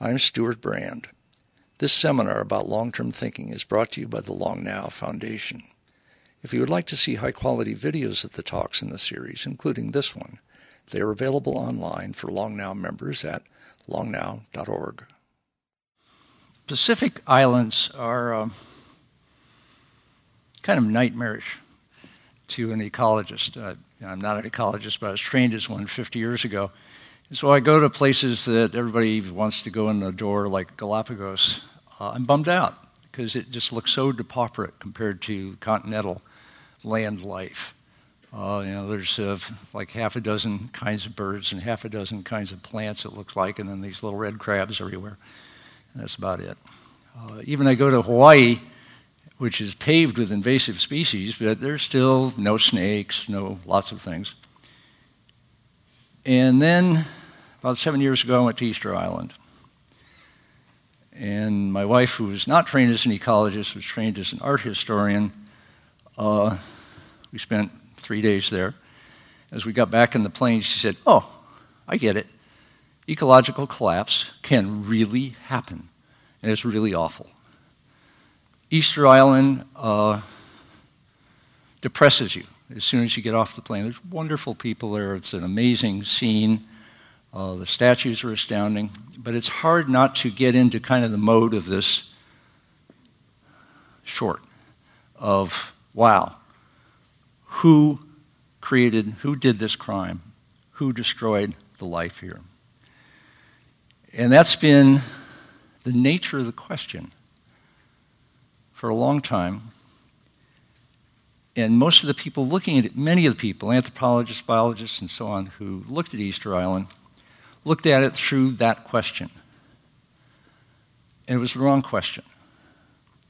I'm Stewart Brand. This seminar about long term thinking is brought to you by the Long Now Foundation. If you would like to see high quality videos of the talks in the series, including this one, they are available online for Long Now members at longnow.org. Pacific Islands are um, kind of nightmarish to an ecologist. Uh, I'm not an ecologist, but I was trained as one 50 years ago. So I go to places that everybody wants to go in the door, like Galapagos. Uh, I'm bummed out because it just looks so depauperate compared to continental land life. Uh, you know, there's uh, like half a dozen kinds of birds and half a dozen kinds of plants, it looks like, and then these little red crabs everywhere. And that's about it. Uh, even I go to Hawaii, which is paved with invasive species, but there's still no snakes, no lots of things. And then about seven years ago, I went to Easter Island. And my wife, who was not trained as an ecologist, was trained as an art historian. Uh, we spent three days there. As we got back in the plane, she said, Oh, I get it. Ecological collapse can really happen, and it's really awful. Easter Island uh, depresses you as soon as you get off the plane. There's wonderful people there, it's an amazing scene. Uh, the statues are astounding, but it's hard not to get into kind of the mode of this short of, wow, who created, who did this crime? Who destroyed the life here? And that's been the nature of the question for a long time. And most of the people looking at it, many of the people, anthropologists, biologists, and so on, who looked at Easter Island, looked at it through that question. And it was the wrong question.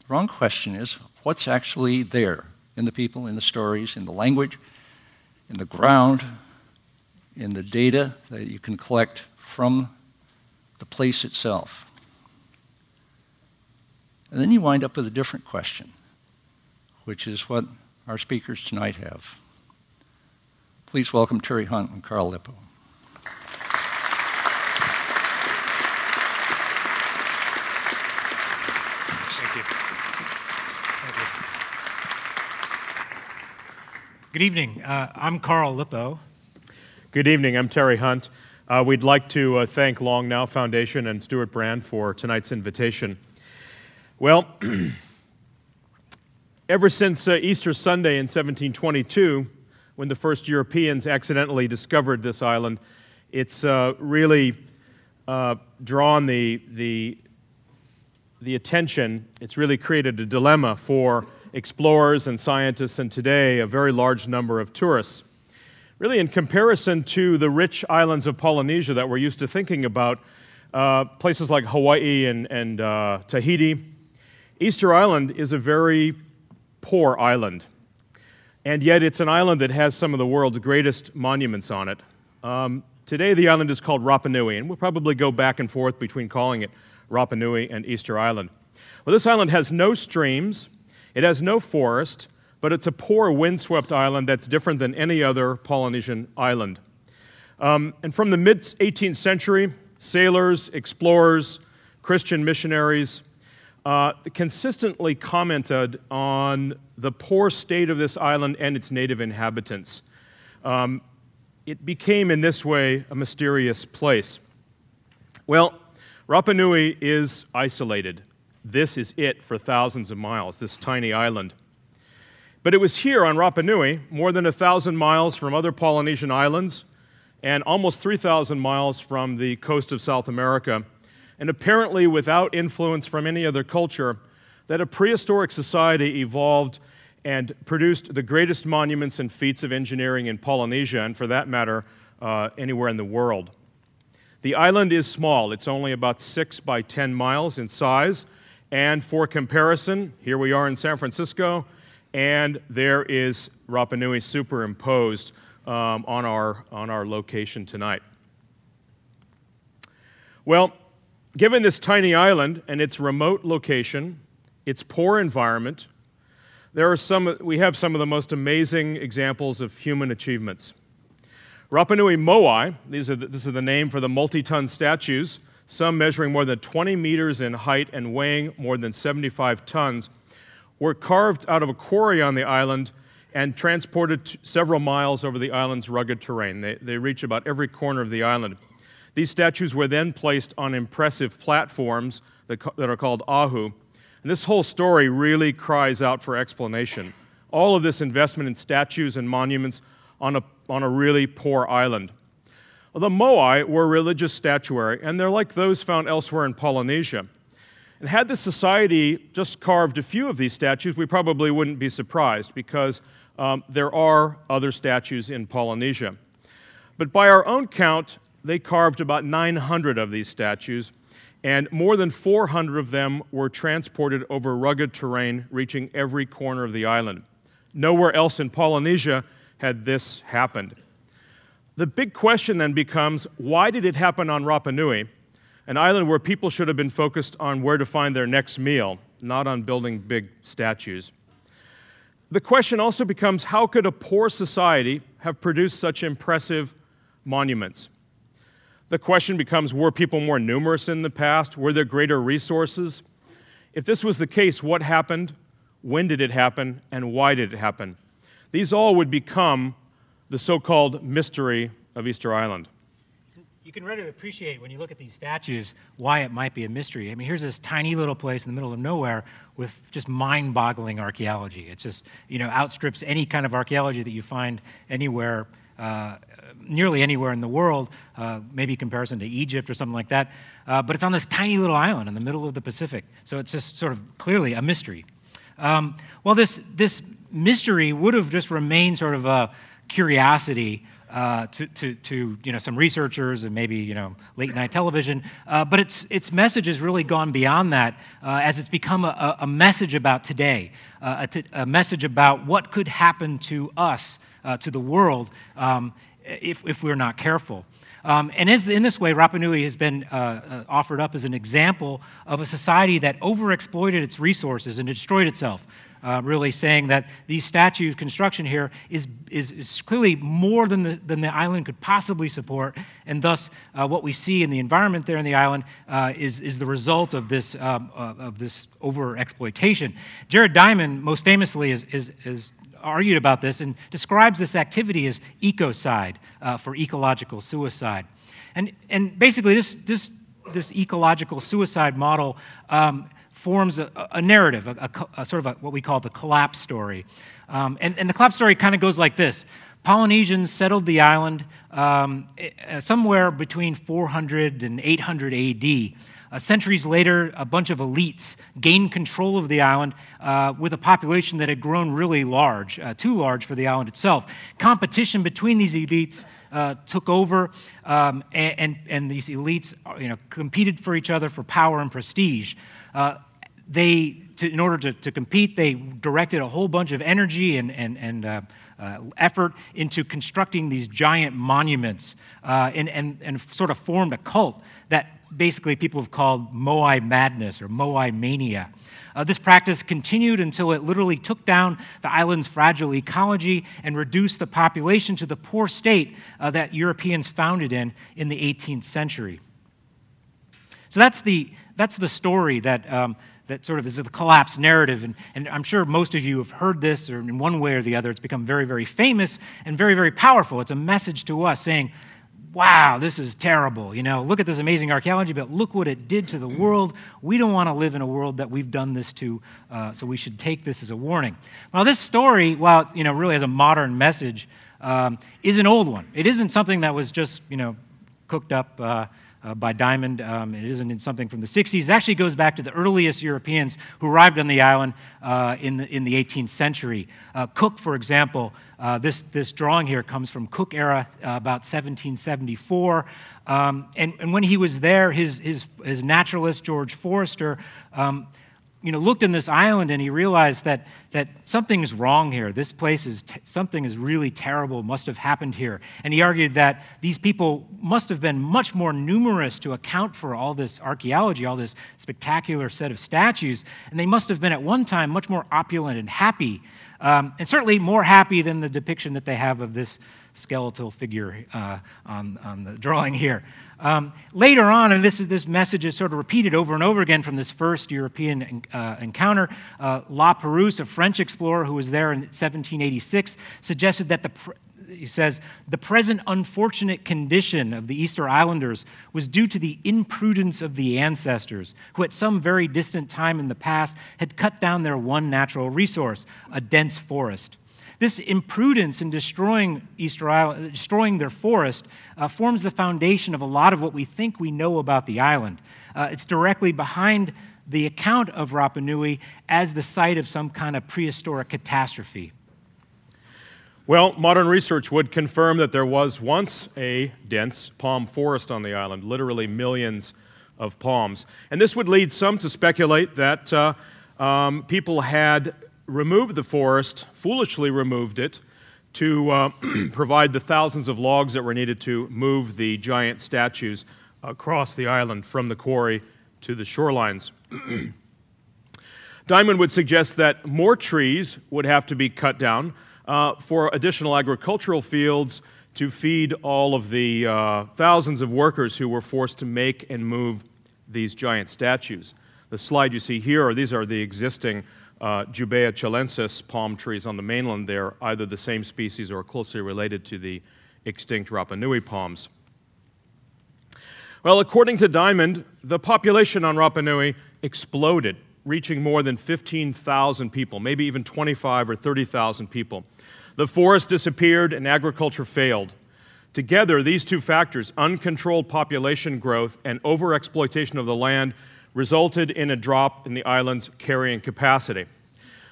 The wrong question is what's actually there in the people, in the stories, in the language, in the ground, in the data that you can collect from the place itself. And then you wind up with a different question, which is what our speakers tonight have. Please welcome Terry Hunt and Carl Lipo. Thank you. Thank you. Good evening. Uh, I'm Carl Lipo. Good evening. I'm Terry Hunt. Uh, we'd like to uh, thank Long Now Foundation and Stewart Brand for tonight's invitation. Well, ever since uh, Easter Sunday in 1722, when the first Europeans accidentally discovered this island, it's uh, really uh, drawn the, the, the attention, it's really created a dilemma for explorers and scientists, and today a very large number of tourists. Really, in comparison to the rich islands of Polynesia that we're used to thinking about, uh, places like Hawaii and, and uh, Tahiti, Easter Island is a very poor island. And yet, it's an island that has some of the world's greatest monuments on it. Um, today, the island is called Rapa Nui, and we'll probably go back and forth between calling it Rapa Nui and Easter Island. Well, this island has no streams, it has no forest, but it's a poor windswept island that's different than any other Polynesian island. Um, and from the mid 18th century, sailors, explorers, Christian missionaries uh, consistently commented on the poor state of this island and its native inhabitants. Um, it became, in this way, a mysterious place. Well, Rapa Nui is isolated. This is it for thousands of miles, this tiny island. But it was here on Rapa Nui, more than a thousand miles from other Polynesian islands and almost 3,000 miles from the coast of South America, and apparently without influence from any other culture, that a prehistoric society evolved and produced the greatest monuments and feats of engineering in Polynesia, and for that matter, uh, anywhere in the world. The island is small, it's only about 6 by 10 miles in size, and for comparison, here we are in San Francisco, and there is Rapa Nui superimposed um, on, our, on our location tonight. Well, given this tiny island and its remote location, its poor environment, there are some, we have some of the most amazing examples of human achievements. Rapa Nui Moai, these are the, this is the name for the multi ton statues some measuring more than 20 meters in height and weighing more than 75 tons, were carved out of a quarry on the island and transported several miles over the island's rugged terrain. They, they reach about every corner of the island. These statues were then placed on impressive platforms that, that are called ahu. And this whole story really cries out for explanation. All of this investment in statues and monuments on a, on a really poor island. The Moai were religious statuary, and they're like those found elsewhere in Polynesia. And had the society just carved a few of these statues, we probably wouldn't be surprised because um, there are other statues in Polynesia. But by our own count, they carved about 900 of these statues, and more than 400 of them were transported over rugged terrain, reaching every corner of the island. Nowhere else in Polynesia had this happened. The big question then becomes why did it happen on Rapa Nui, an island where people should have been focused on where to find their next meal, not on building big statues? The question also becomes how could a poor society have produced such impressive monuments? The question becomes were people more numerous in the past? Were there greater resources? If this was the case, what happened? When did it happen? And why did it happen? These all would become the so called mystery of Easter Island you can readily appreciate when you look at these statues why it might be a mystery. I mean, here's this tiny little place in the middle of nowhere with just mind boggling archaeology. It just, you know, outstrips any kind of archaeology that you find anywhere, uh, nearly anywhere in the world, uh, maybe comparison to Egypt or something like that. Uh, but it's on this tiny little island in the middle of the Pacific. So it's just sort of clearly a mystery. Um, well, this, this mystery would have just remained sort of a curiosity uh, to, to, to, you know, some researchers and maybe you know, late night television. Uh, but its, its message has really gone beyond that uh, as it's become a, a message about today, uh, a, message about what could happen to us, uh, to the world, um, if, if we're not careful. Um, and as, in this way, Rapa Nui has been uh, offered up as an example of a society that overexploited its resources and destroyed itself uh, really saying that these statues construction here is, is, is, clearly more than the, than the island could possibly support, and thus uh, what we see in the environment there in the island uh, is, is the result of this, um, uh, of this over exploitation. Jared Diamond, most famously, is, is, is argued about this and describes this activity as ecocide uh, for ecological suicide. And, and basically, this, this, this ecological suicide model um, forms a, a narrative, a, a, a, sort of what we call the collapse story. Um, and, and, the collapse story kind of goes like this Polynesians settled the island um, eh, eh, somewhere between 400 and 800 AD. Uh, centuries later, a bunch of elites gained control of the island uh, with a population that had grown really large, uh, too large for the island itself. Competition between these elites uh, took over, um, and, and, these elites you know, competed for each other for power and prestige. Uh, they, to, in order to, to compete, they directed a whole bunch of energy and, and, and uh, uh, effort into constructing these giant monuments uh, and, and, and sort of formed a cult basically people have called Moai madness or Moai mania. Uh, this practice continued until it literally took down the island's fragile ecology and reduced the population to the poor state uh, that Europeans found it in in the 18th century. So that's the, that's the story that, um, that sort of is the collapse narrative. And, and I'm sure most of you have heard this, or in one way or the other, it's become very, very famous and very, very powerful. It's a message to us saying, wow, this is terrible. You know, look at this amazing archaeology, but look what it did to the world. We don't want to live in a world that we've done this to, uh, so we should take this as a warning. Well, this story, while it you know, really has a modern message, um, is an old one. It isn't something that was just, you know, cooked up. Uh, uh, by Diamond. Um, it isn't in something from the 60s. It actually goes back to the earliest Europeans who arrived on the island uh, in, the, in the 18th century. Uh, Cook, for example, uh, this, this drawing here comes from Cook era, uh, about 1774. Um, and, and when he was there, his, his, his naturalist, George Forster, um, you know, looked in this island and he realized that, that something's wrong here. This place is, t- something is really terrible, must have happened here. And he argued that these people must have been much more numerous to account for all this archaeology, all this spectacular set of statues. And they must have been at one time much more opulent and happy, um, and certainly more happy than the depiction that they have of this skeletal figure uh, on, on the drawing here. Um, later on, and this, is, this message is sort of repeated over and over again from this first European uh, encounter, uh, La Perouse, a French explorer who was there in 1786, suggested that the, he says, the present unfortunate condition of the Easter Islanders was due to the imprudence of the ancestors, who at some very distant time in the past had cut down their one natural resource, a dense forest. This imprudence in destroying Easter Island, destroying their forest, uh, forms the foundation of a lot of what we think we know about the island. Uh, it's directly behind the account of Rapa Nui as the site of some kind of prehistoric catastrophe. Well, modern research would confirm that there was once a dense palm forest on the island, literally millions of palms. And this would lead some to speculate that uh, um, people had removed the forest, foolishly removed it, to uh, provide the thousands of logs that were needed to move the giant statues across the island from the quarry to the shorelines. Diamond would suggest that more trees would have to be cut down uh, for additional agricultural fields to feed all of the uh, thousands of workers who were forced to make and move these giant statues. The slide you see here, these are the existing uh, Jubaea chilensis palm trees on the mainland, they're either the same species or closely related to the extinct Rapa Nui palms. Well, according to Diamond, the population on Rapa Nui exploded, reaching more than 15,000 people, maybe even 25 or 30,000 people. The forest disappeared and agriculture failed. Together, these two factors, uncontrolled population growth and overexploitation of the land, resulted in a drop in the island's carrying capacity.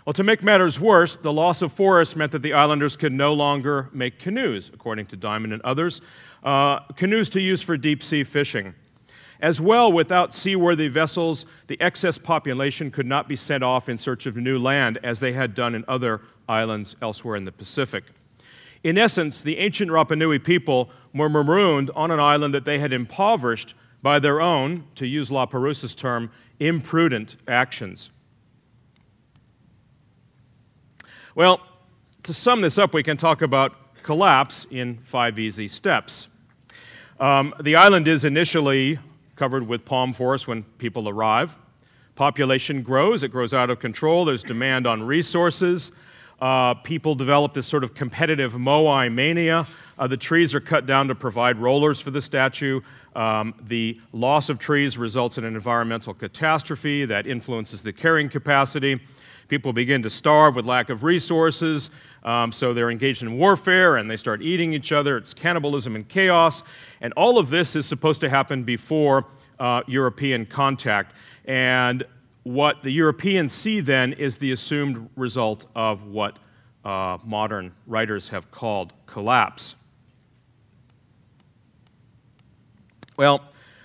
Well, to make matters worse, the loss of forests meant that the islanders could no longer make canoes, according to Diamond and others, uh, canoes to use for deep sea fishing. As well, without seaworthy vessels, the excess population could not be sent off in search of new land as they had done in other islands elsewhere in the Pacific. In essence, the ancient Rapa Nui people were marooned on an island that they had impoverished by their own, to use La term, imprudent actions. Well, to sum this up, we can talk about collapse in five easy steps. Um, the island is initially covered with palm forest when people arrive. Population grows, it grows out of control, there's demand on resources. Uh, people develop this sort of competitive moai mania. Uh, the trees are cut down to provide rollers for the statue. Um, the loss of trees results in an environmental catastrophe that influences the carrying capacity. People begin to starve with lack of resources, um, so they're engaged in warfare and they start eating each other. It's cannibalism and chaos. And all of this is supposed to happen before uh, European contact. And what the Europeans see then is the assumed result of what uh, modern writers have called collapse. Well,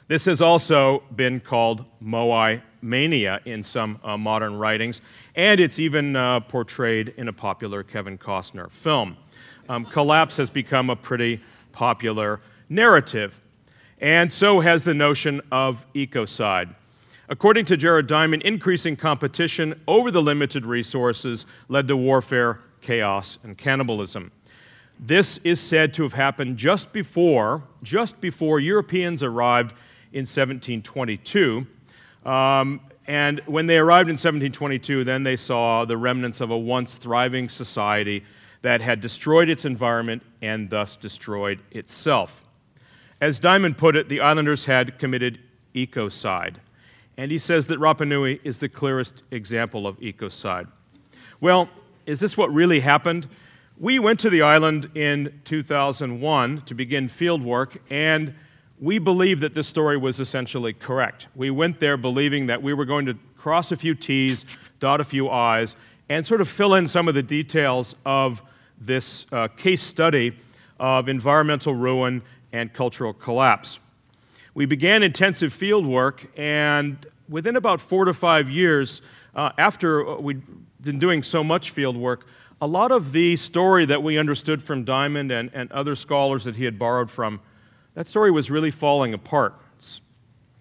this has also been called Moai mania in some uh, modern writings, and it's even uh, portrayed in a popular Kevin Costner film. Um, collapse has become a pretty popular narrative, and so has the notion of ecocide. According to Jared Diamond, increasing competition over the limited resources led to warfare, chaos, and cannibalism. This is said to have happened just before, just before Europeans arrived in 1722. Um, and when they arrived in 1722, then they saw the remnants of a once thriving society that had destroyed its environment and thus destroyed itself. As Diamond put it, the islanders had committed ecocide. And he says that Rapa Nui is the clearest example of ecocide. Well, is this what really happened? We went to the island in 2001 to begin field work, and we believed that this story was essentially correct. We went there believing that we were going to cross a few T's, dot a few I's, and sort of fill in some of the details of this uh, case study of environmental ruin and cultural collapse. We began intensive field work, and within about four to five years, uh, after we'd been doing so much field work, a lot of the story that we understood from Diamond and, and other scholars that he had borrowed from, that story was really falling apart. It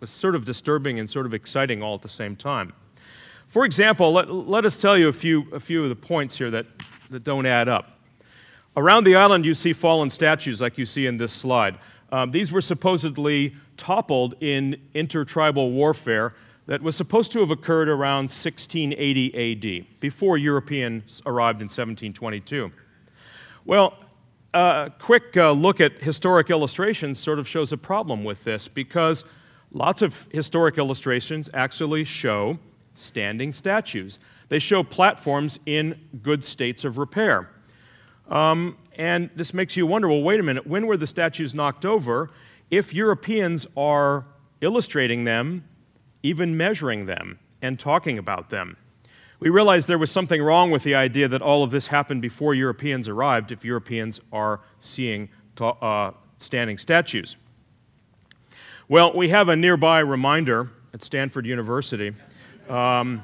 was sort of disturbing and sort of exciting all at the same time. For example, let, let us tell you a few, a few of the points here that, that don't add up. Around the island, you see fallen statues like you see in this slide. Um, these were supposedly toppled in intertribal warfare that was supposed to have occurred around 1680 AD, before Europeans arrived in 1722. Well, a quick uh, look at historic illustrations sort of shows a problem with this because lots of historic illustrations actually show standing statues. They show platforms in good states of repair. Um, and this makes you wonder well, wait a minute, when were the statues knocked over? If Europeans are illustrating them, even measuring them, and talking about them. We realized there was something wrong with the idea that all of this happened before Europeans arrived if Europeans are seeing uh, standing statues. Well, we have a nearby reminder at Stanford University. Um,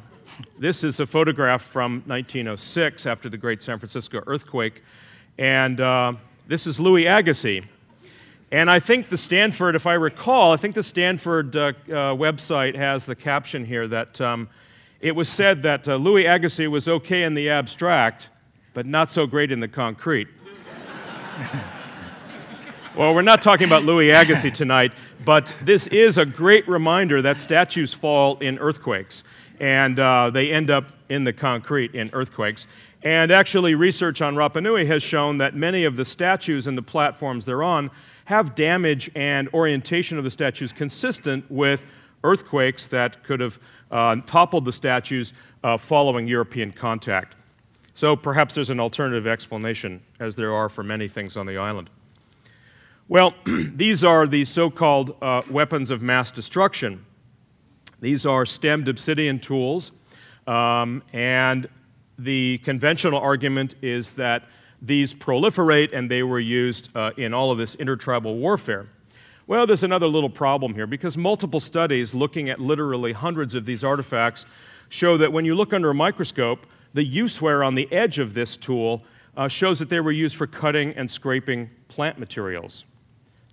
this is a photograph from 1906 after the Great San Francisco earthquake. And uh, this is Louis Agassiz. And I think the Stanford, if I recall, I think the Stanford uh, uh, website has the caption here that um, it was said that uh, Louis Agassiz was okay in the abstract, but not so great in the concrete. well, we're not talking about Louis Agassiz tonight, but this is a great reminder that statues fall in earthquakes, and uh, they end up in the concrete in earthquakes. And actually, research on Rapa Nui has shown that many of the statues and the platforms they're on have damage and orientation of the statues consistent with earthquakes that could have uh, toppled the statues uh, following European contact. So perhaps there's an alternative explanation, as there are for many things on the island. Well, these are the so called uh, weapons of mass destruction. These are stemmed obsidian tools, um, and the conventional argument is that these proliferate and they were used uh, in all of this intertribal warfare. Well, there's another little problem here because multiple studies looking at literally hundreds of these artifacts show that when you look under a microscope, the use wear on the edge of this tool uh, shows that they were used for cutting and scraping plant materials,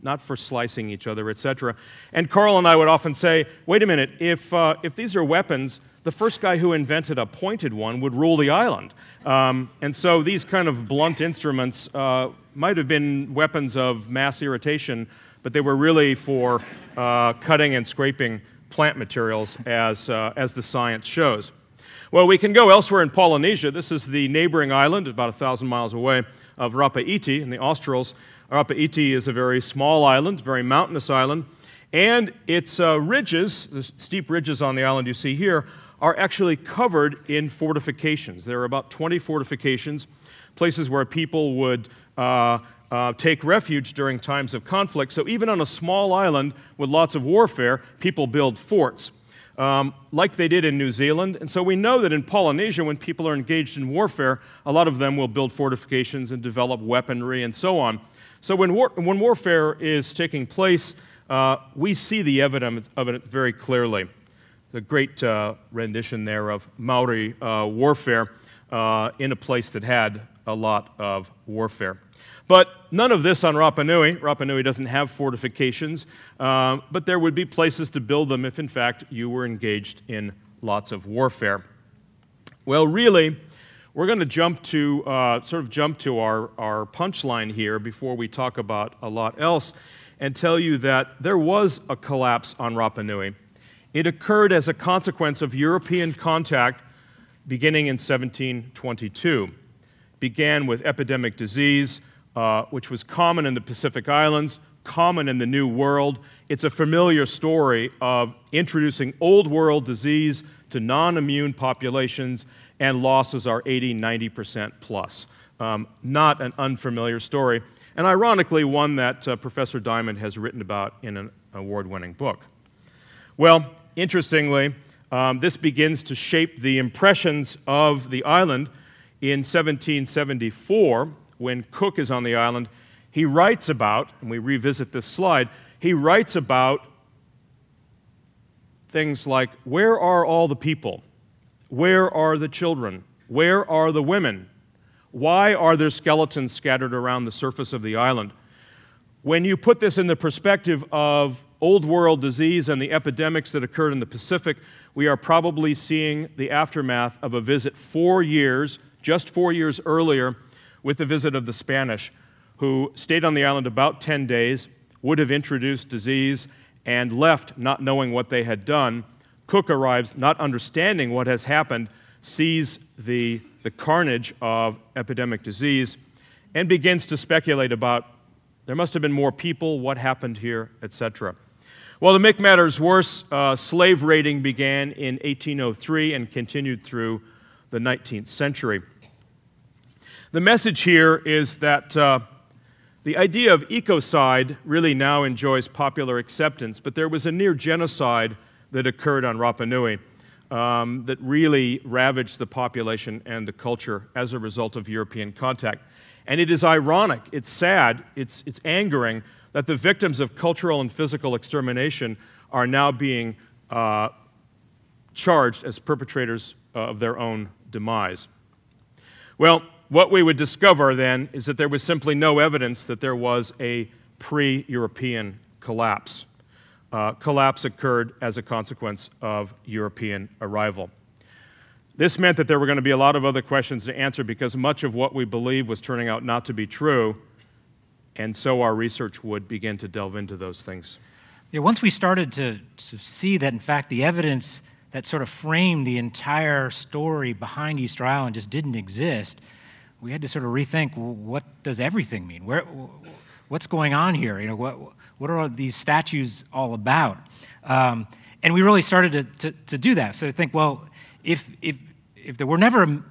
not for slicing each other, etc. And Carl and I would often say, wait a minute, if, uh, if these are weapons, the first guy who invented a pointed one would rule the island. Um, and so these kind of blunt instruments uh, might have been weapons of mass irritation but they were really for uh, cutting and scraping plant materials, as, uh, as the science shows. Well, we can go elsewhere in Polynesia. This is the neighboring island, about a thousand miles away, of Rapa Iti in the Australs. Rapa Iti is a very small island, very mountainous island, and its uh, ridges, the steep ridges on the island you see here, are actually covered in fortifications. There are about 20 fortifications, places where people would uh, uh, take refuge during times of conflict. So, even on a small island with lots of warfare, people build forts, um, like they did in New Zealand. And so, we know that in Polynesia, when people are engaged in warfare, a lot of them will build fortifications and develop weaponry and so on. So, when, war- when warfare is taking place, uh, we see the evidence of it very clearly. The great uh, rendition there of Maori uh, warfare uh, in a place that had a lot of warfare. But none of this on Rapa Nui. Rapa Nui doesn't have fortifications, uh, but there would be places to build them if, in fact, you were engaged in lots of warfare. Well, really, we're going to jump to uh, sort of jump to our, our punchline here before we talk about a lot else and tell you that there was a collapse on Rapa Nui. It occurred as a consequence of European contact beginning in 1722. Began with epidemic disease, uh, which was common in the Pacific Islands, common in the New World. It's a familiar story of introducing old world disease to non immune populations, and losses are 80, 90% plus. Um, not an unfamiliar story, and ironically, one that uh, Professor Diamond has written about in an award winning book. Well, interestingly, um, this begins to shape the impressions of the island in 1774 when Cook is on the island, he writes about, and we revisit this slide, he writes about things like where are all the people? Where are the children? Where are the women? Why are there skeletons scattered around the surface of the island? When you put this in the perspective of old world disease and the epidemics that occurred in the Pacific, we are probably seeing the aftermath of a visit four years, just four years earlier, with the visit of the Spanish, who stayed on the island about 10 days, would have introduced disease, and left not knowing what they had done. Cook arrives not understanding what has happened, sees the, the carnage of epidemic disease, and begins to speculate about there must have been more people, what happened here, etc. Well, to make matters worse, uh, slave raiding began in 1803 and continued through the 19th century. The message here is that uh, the idea of ecocide really now enjoys popular acceptance, but there was a near genocide that occurred on Rapa Nui um, that really ravaged the population and the culture as a result of European contact. And it is ironic, it's sad, it's, it's angering that the victims of cultural and physical extermination are now being uh, charged as perpetrators uh, of their own demise. Well, what we would discover then is that there was simply no evidence that there was a pre European collapse. Uh, collapse occurred as a consequence of European arrival. This meant that there were going to be a lot of other questions to answer because much of what we believed was turning out not to be true, and so our research would begin to delve into those things. Yeah, once we started to, to see that, in fact, the evidence that sort of framed the entire story behind Easter Island just didn't exist, we had to sort of rethink what does everything mean? Where, what's going on here? You know, what, what are these statues all about? Um, and we really started to, to, to, do that. So to think, well, if, if, if there were never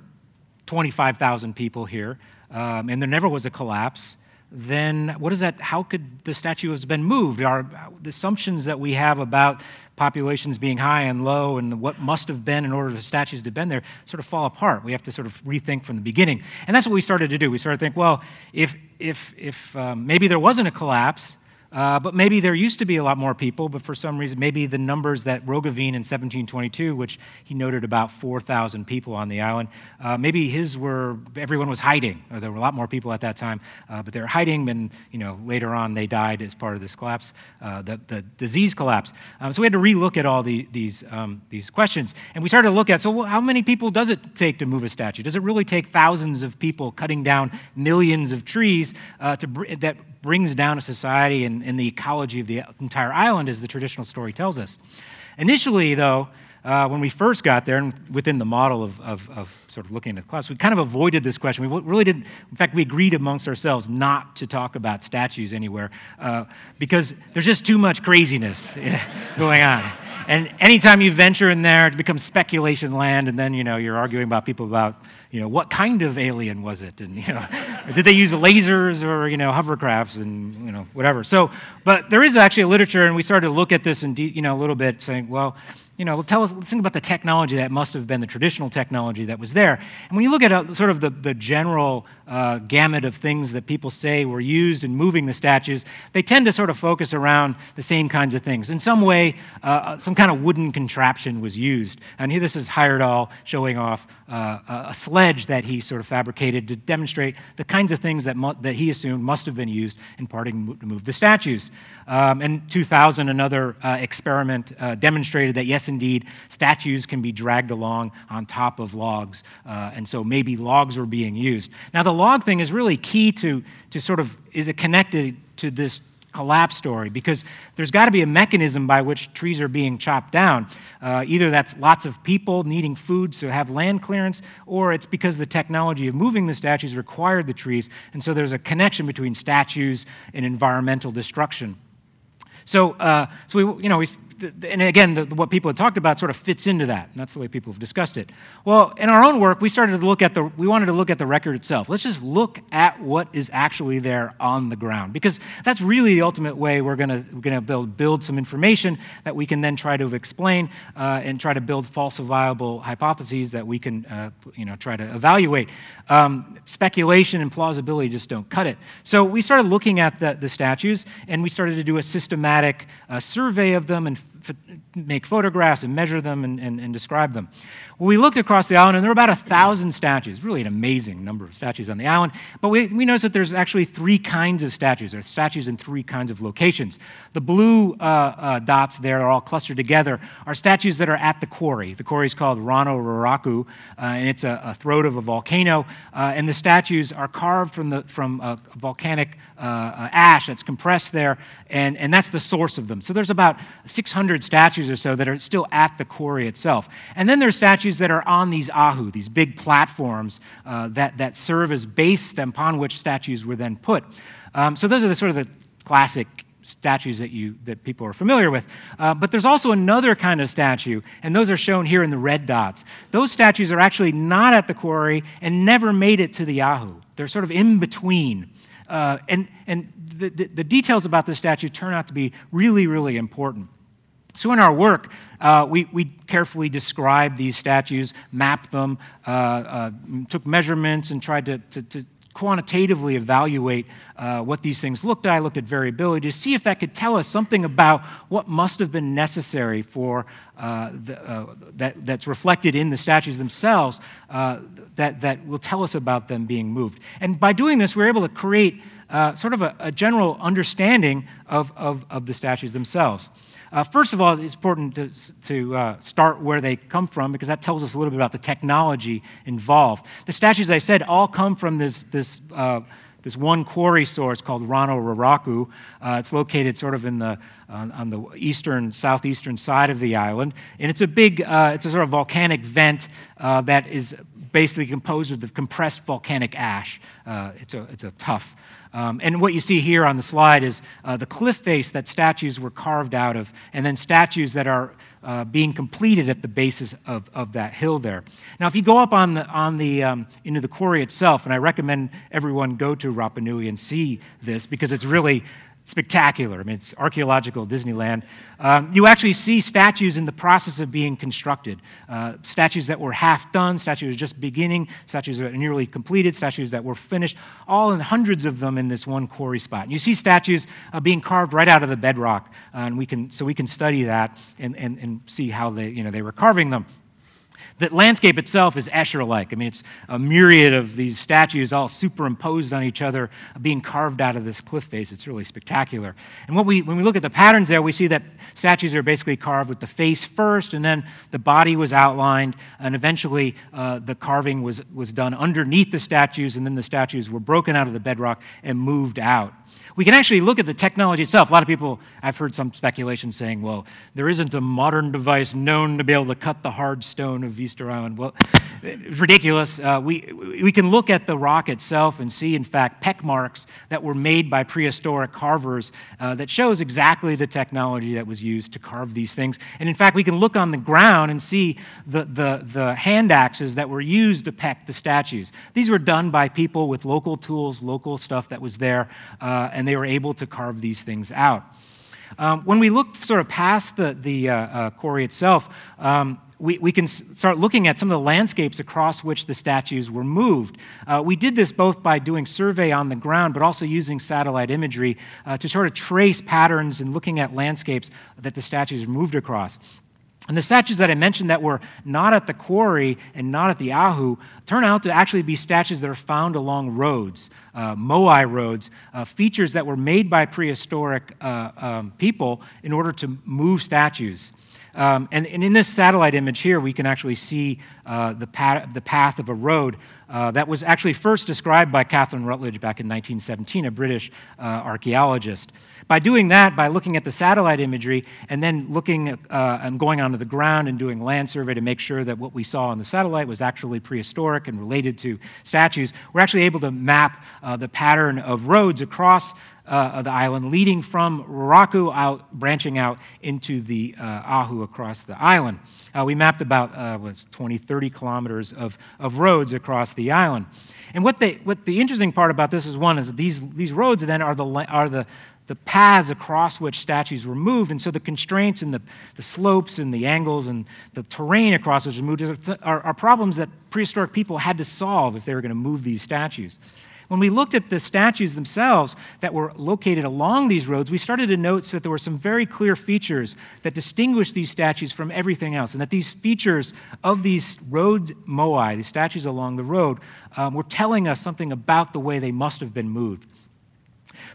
25,000 people here um, and there never was a collapse, then what is that? How could the statue have been moved? Our the assumptions that we have about populations being high and low and what must have been in order for the statues to have been there sort of fall apart. We have to sort of rethink from the beginning. And that's what we started to do. We started to think, well, if, if, if um, maybe there wasn't a collapse, uh, but maybe there used to be a lot more people, but for some reason, maybe the numbers that Roggeveen in 1722, which he noted about 4,000 people on the island, uh, maybe his were, everyone was hiding. Or there were a lot more people at that time, uh, but they were hiding, and you know, later on they died as part of this collapse, uh, the, the disease collapse. Um, so we had to relook at all the, these, um, these questions. And we started to look at, so how many people does it take to move a statue? Does it really take thousands of people cutting down millions of trees uh, to, that brings down a society and, and the ecology of the entire island, as the traditional story tells us. Initially, though, uh, when we first got there, and within the model of, of, of, sort of looking at the clouds, we kind of avoided this question. We really didn't, in fact, we agreed amongst ourselves not to talk about statues anywhere uh, because there's just too much craziness going on. And anytime you venture in there, it becomes speculation land, and then, you know, you're arguing about people about, you know, what kind of alien was it? And, you know, did they use lasers or, you know, hovercrafts and, you know, whatever. So, but there is actually a literature, and we started to look at this in, you know, a little bit, saying, well, you know, tell us, think about the technology that must have been the traditional technology that was there. And when you look at uh, sort of the, the general uh, gamut of things that people say were used in moving the statues, they tend to sort of focus around the same kinds of things. In some way, uh, uh some kind of wooden contraption was used. And here this is Heyerdahl showing off uh, a sledge that he sort of fabricated to demonstrate the kinds of things that, that he assumed must have been used in parting to move the statues. Um, in 2000, another uh, experiment demonstrated that, yes, indeed, statues can be dragged along on top of logs. and so maybe logs were being used. Now, the log thing is really key to, to sort of, is it connected to this collapse story because there's got to be a mechanism by which trees are being chopped down. Uh, either that's lots of people needing food to have land clearance, or it's because the technology of moving the statues required the trees, and so there's a connection between statues and environmental destruction. So, uh, so we, you know, we, and again, the, what people had talked about sort of fits into that. And that's the way people have discussed it. Well, in our own work, we started to look at the, we wanted to look at the record itself. Let's just look at what is actually there on the ground, because that's really the ultimate way we're going to we're gonna build, build some information that we can then try to explain uh, and try to build falsifiable hypotheses that we can, uh, you know, try to evaluate. Um, speculation and plausibility just don't cut it. So we started looking at the, the statues, and we started to do a systematic uh, survey of them and make photographs and measure them and, and, and describe them. Well, we looked across the island, and there were about a thousand statues, really an amazing number of statues on the island. But we, we noticed that there's actually three kinds of statues. There's statues in three kinds of locations. The blue uh, uh, dots there are all clustered together are statues that are at the quarry. The quarry is called Rano Raraku, uh, and it's a, a, throat of a volcano. Uh, and the statues are carved from, the, from a volcanic uh, uh, ash that's compressed there, and, and that's the source of them. So there's about 600 statues or so that are still at the quarry itself. And then there's statues that are on these ahu, these big platforms uh, that, that serve as base upon which statues were then put. Um, so those are the sort of the classic statues that you that people are familiar with uh, but there's also another kind of statue and those are shown here in the red dots those statues are actually not at the quarry and never made it to the ahu they're sort of in between uh, and and the, the, the, details about the statue turn out to be really really important. So, in our work, uh, we, we carefully described these statues, mapped them, uh, uh, took measurements, and tried to, to, to quantitatively evaluate uh, what these things looked at. I looked at variability to see if that could tell us something about what must have been necessary for uh, the, uh, that, that's reflected in the statues themselves that, that will tell us about them being moved. And by doing this, we're able to create sort of a, a general understanding of, of, of the statues themselves. Uh, first of all, it's important to, to uh, start where they come from because that tells us a little bit about the technology involved. The statues, I said, all come from this, this, uh, this one quarry source called Rano Raraku. Uh, it's located sort of in the, on, on, the eastern, southeastern side of the island. And it's a big, uh, it's a sort of volcanic vent uh, that is basically composed of the compressed volcanic ash. it's, a, it's a tough um, and what you see here on the slide is uh, the cliff face that statues were carved out of, and then statues that are uh, being completed at the basis of, of that hill there. Now, if you go up on the, on the, um, into the quarry itself, and I recommend everyone go to Rapa Nui and see this because it's really spectacular. I mean, it's archaeological Disneyland. Um, you actually see statues in the process of being constructed. Uh, statues that were half done, statues just beginning, statues that are nearly completed, statues that were finished, all in hundreds of them in this one quarry spot. And you see statues uh, being carved right out of the bedrock, uh, and we can, so we can study that and, and, and see how they, you know, they were carving them. The landscape itself is Escher like. I mean, it's a myriad of these statues all superimposed on each other, being carved out of this cliff face. It's really spectacular. And what we, when we look at the patterns there, we see that statues are basically carved with the face first, and then the body was outlined, and eventually uh, the carving was, was done underneath the statues, and then the statues were broken out of the bedrock and moved out. We can actually look at the technology itself. A lot of people, I've heard some speculation saying, well, there isn't a modern device known to be able to cut the hard stone of Easter Island. Well, it's ridiculous. Uh, we, we can look at the rock itself and see, in fact, peck marks that were made by prehistoric carvers uh, that shows exactly the technology that was used to carve these things. And in fact, we can look on the ground and see the, the, the hand axes that were used to peck the statues. These were done by people with local tools, local stuff that was there. Uh, and they were able to carve these things out. Um, when we look sort of past the, the uh, uh, quarry itself, um, we, we can start looking at some of the landscapes across which the statues were moved. Uh, we did this both by doing survey on the ground, but also using satellite imagery uh, to sort of trace patterns and looking at landscapes that the statues moved across. And the statues that I mentioned that were not at the quarry and not at the Ahu turn out to actually be statues that are found along roads, uh, moai roads, uh, features that were made by prehistoric uh, um, people in order to move statues. Um, and, and, in this satellite image here, we can actually see uh, the, path, the path of a road uh, that was actually first described by Katherine Routledge back in 1917, a British uh, archaeologist. By doing that, by looking at the satellite imagery and then looking uh, and going onto the ground and doing land survey to make sure that what we saw on the satellite was actually prehistoric and related to statues, we're actually able to map uh, the pattern of roads across uh, of the island, leading from Raraku out, branching out into the uh, Ahu across the island. Uh, we mapped about uh, was 20, 30 kilometers of, of roads across the island. And what, they, what the interesting part about this is one is these, these roads then are the, are the, the paths across which statues were moved. And so the constraints and the, the slopes and the angles and the terrain across which were moved are, are problems that prehistoric people had to solve if they were going to move these statues. When we looked at the statues themselves that were located along these roads, we started to note that there were some very clear features that distinguish these statues from everything else, and that these features of these road moai, these statues along the road, um, were telling us something about the way they must have been moved.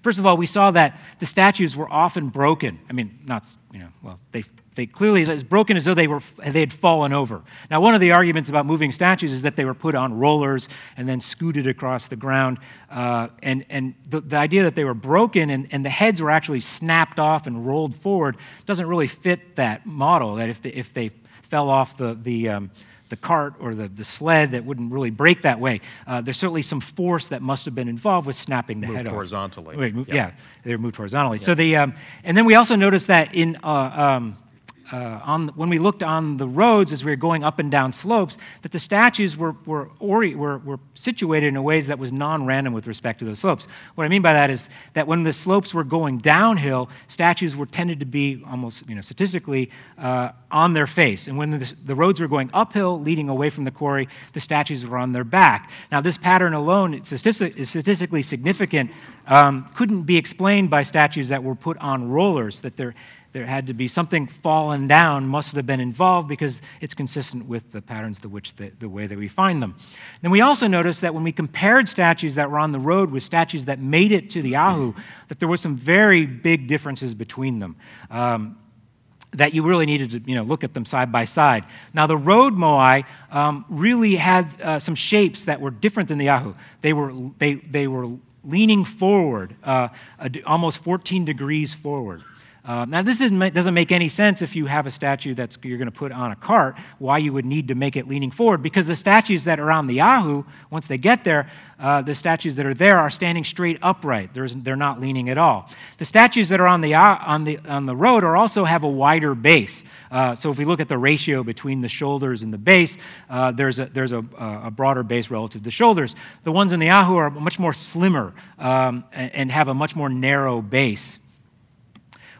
First of all, we saw that the statues were often broken. I mean, not, you know, well, they, they clearly as broken as though they, were, they had fallen over. Now, one of the arguments about moving statues is that they were put on rollers and then scooted across the ground. Uh, and and the, the idea that they were broken and, and the heads were actually snapped off and rolled forward doesn't really fit that model, that if they, if they fell off the, the, um, the cart or the, the sled that wouldn't really break that way. Uh, there's certainly some force that must have been involved with snapping the moved head horizontally. off. Horizontally. Yeah. yeah, they were moved horizontally. Yeah. So the, um, and then we also noticed that in uh, um, uh, on, when we looked on the roads as we were going up and down slopes, that the statues were, were, ori- were, were situated in ways that was non random with respect to those slopes. What I mean by that is that when the slopes were going downhill, statues were tended to be almost you know, statistically uh, on their face. And when the, the roads were going uphill, leading away from the quarry, the statues were on their back. Now, this pattern alone is statistically significant, um, couldn't be explained by statues that were put on rollers, that they're there had to be something fallen down must have been involved because it's consistent with the patterns the, which the, the way that we find them then we also noticed that when we compared statues that were on the road with statues that made it to the ahu that there were some very big differences between them um, that you really needed to you know, look at them side by side. Now, the road moai um, really had uh, some shapes that were different than the ahu. They were, they, they were leaning forward, uh, almost 14 degrees forward. Uh, now, this doesn't make any sense if you have a statue that you're going to put on a cart, why you would need to make it leaning forward, because the statues that are on the Ahu, once they get there, uh, the statues that are there are standing straight upright. There's, they're not leaning at all. The statues that are on the, on the, on the road are also have a wider base. Uh, so if we look at the ratio between the shoulders and the base, uh, there's, a, there's a, a, broader base relative to the shoulders. The ones in the Ahu are much more slimmer um, and have a much more narrow base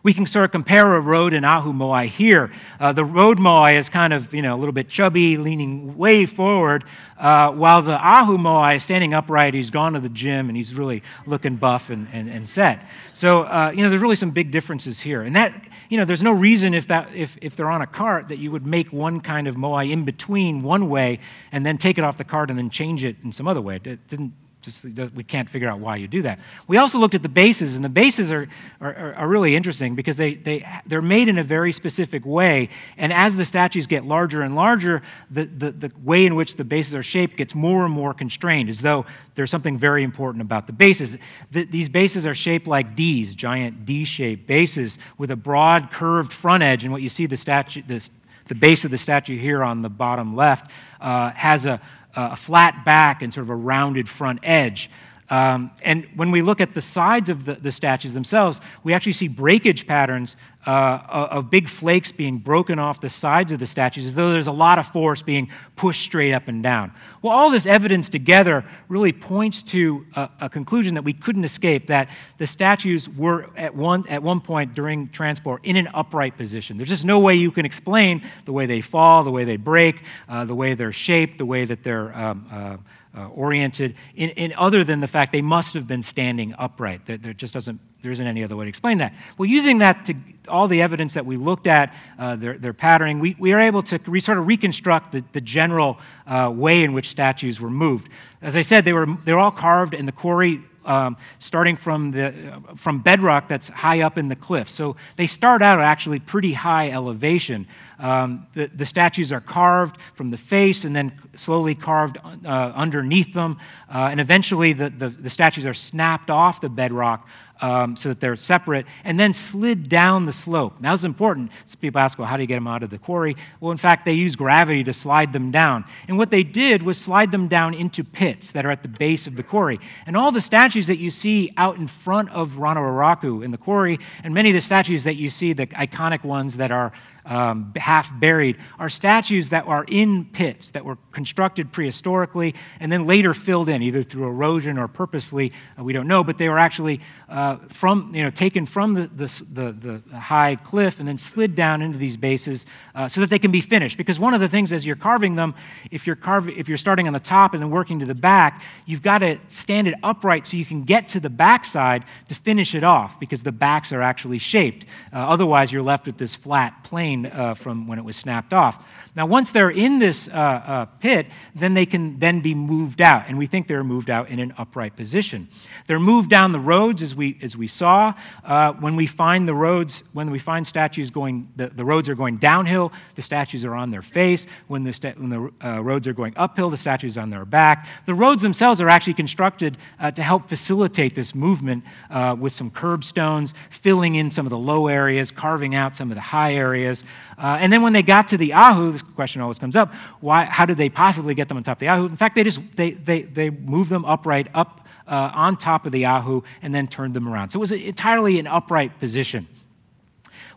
we can sort of compare a road and Ahu Moai here. Uh, the road Moai is kind of, you know, a little bit chubby, leaning way forward, uh, while the Ahu Moai is standing upright. He's gone to the gym and he's really looking buff and, and, and set. So, uh, you know, there's really some big differences here. And that, you know, there's no reason if, that, if, if they're on a cart that you would make one kind of Moai in between one way and then take it off the cart and then change it in some other way. It didn't just, we can't figure out why you do that. We also looked at the bases, and the bases are, are, are really interesting because they, they, they're made in a very specific way. And as the statues get larger and larger, the, the, the way in which the bases are shaped gets more and more constrained, as though there's something very important about the bases. The, these bases are shaped like Ds, giant D shaped bases with a broad curved front edge. And what you see the statue, the, the base of the statue here on the bottom left uh, has a, a flat back and sort of a rounded front edge. Um, and when we look at the sides of the, the, statues themselves, we actually see breakage patterns uh, of big flakes being broken off the sides of the statues, as though there's a lot of force being pushed straight up and down. Well, all this evidence together really points to a, a conclusion that we couldn't escape that the statues were at one, at one point during transport in an upright position. There's just no way you can explain the way they fall, the way they break, uh, the way they're shaped, the way that they're. Um, uh, uh, oriented, in, in, other than the fact they must have been standing upright. There, there, just doesn't, there isn't any other way to explain that. Well, using that to all the evidence that we looked at, uh, their, their patterning, we, we are able to re, sort of reconstruct the, the general uh, way in which statues were moved. As I said, they were, they were all carved in the quarry um, starting from, the, from bedrock that's high up in the cliff. So they start out at actually pretty high elevation. Um, the, the, statues are carved from the face and then slowly carved uh, underneath them. Uh, and eventually the, the, the statues are snapped off the bedrock um, so that they're separate, and then slid down the slope. Now, this is important. So people ask, well, how do you get them out of the quarry? Well, in fact, they use gravity to slide them down. And what they did was slide them down into pits that are at the base of the quarry. And all the statues that you see out in front of Rano Raraku in the quarry, and many of the statues that you see, the iconic ones that are um, half buried, are statues that are in pits that were constructed prehistorically and then later filled in, either through erosion or purposefully. Uh, we don't know, but they were actually uh, from, you know, taken from the, the, the, high cliff and then slid down into these bases uh, so that they can be finished. Because one of the things as you're carving them, if you're, carving, if you're starting on the top and then working to the back, you've got to stand it upright so you can get to the backside to finish it off because the backs are actually shaped. Uh, otherwise, you're left with this flat plane uh, from when it was snapped off. Now, once they're in this uh, uh, pit, then they can then be moved out, and we think they're moved out in an upright position. They're moved down the roads, as we, as we saw. Uh, when we find the roads, when we find statues going, the, the roads are going downhill, the statues are on their face. When the, sta- when the uh, roads are going uphill, the statues are on their back. The roads themselves are actually constructed uh, to help facilitate this movement uh, with some curbstones, filling in some of the low areas, carving out some of the high areas. And then when they got to the Ahu, question always comes up, why, how did they possibly get them on top of the Ahu? In fact, they just they, they, they moved them upright up uh, on top of the Ahu and then turned them around. So it was entirely an upright position.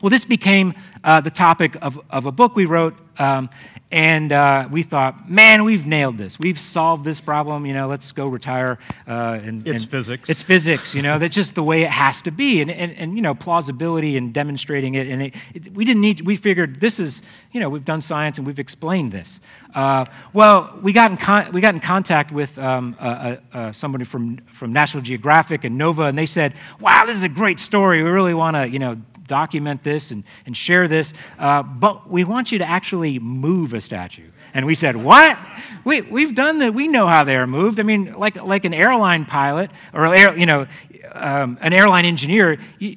Well, this became uh, the topic of, of a book we wrote, um, and uh, we thought, man, we've nailed this. We've solved this problem. You know, let's go retire. Uh, and, it's and physics. It's physics. You know, that's just the way it has to be. And, and, and you know, plausibility and demonstrating it. And it, it, we didn't need. We figured this is. You know, we've done science and we've explained this. Uh, well, we got in con- we got in contact with um, uh, uh, somebody from from National Geographic and Nova, and they said, "Wow, this is a great story. We really want to, you know." Document this and, and share this, uh, but we want you to actually move a statue. And we said, What? We, we've done that. We know how they are moved. I mean, like, like an airline pilot or you know, um, an airline engineer, you,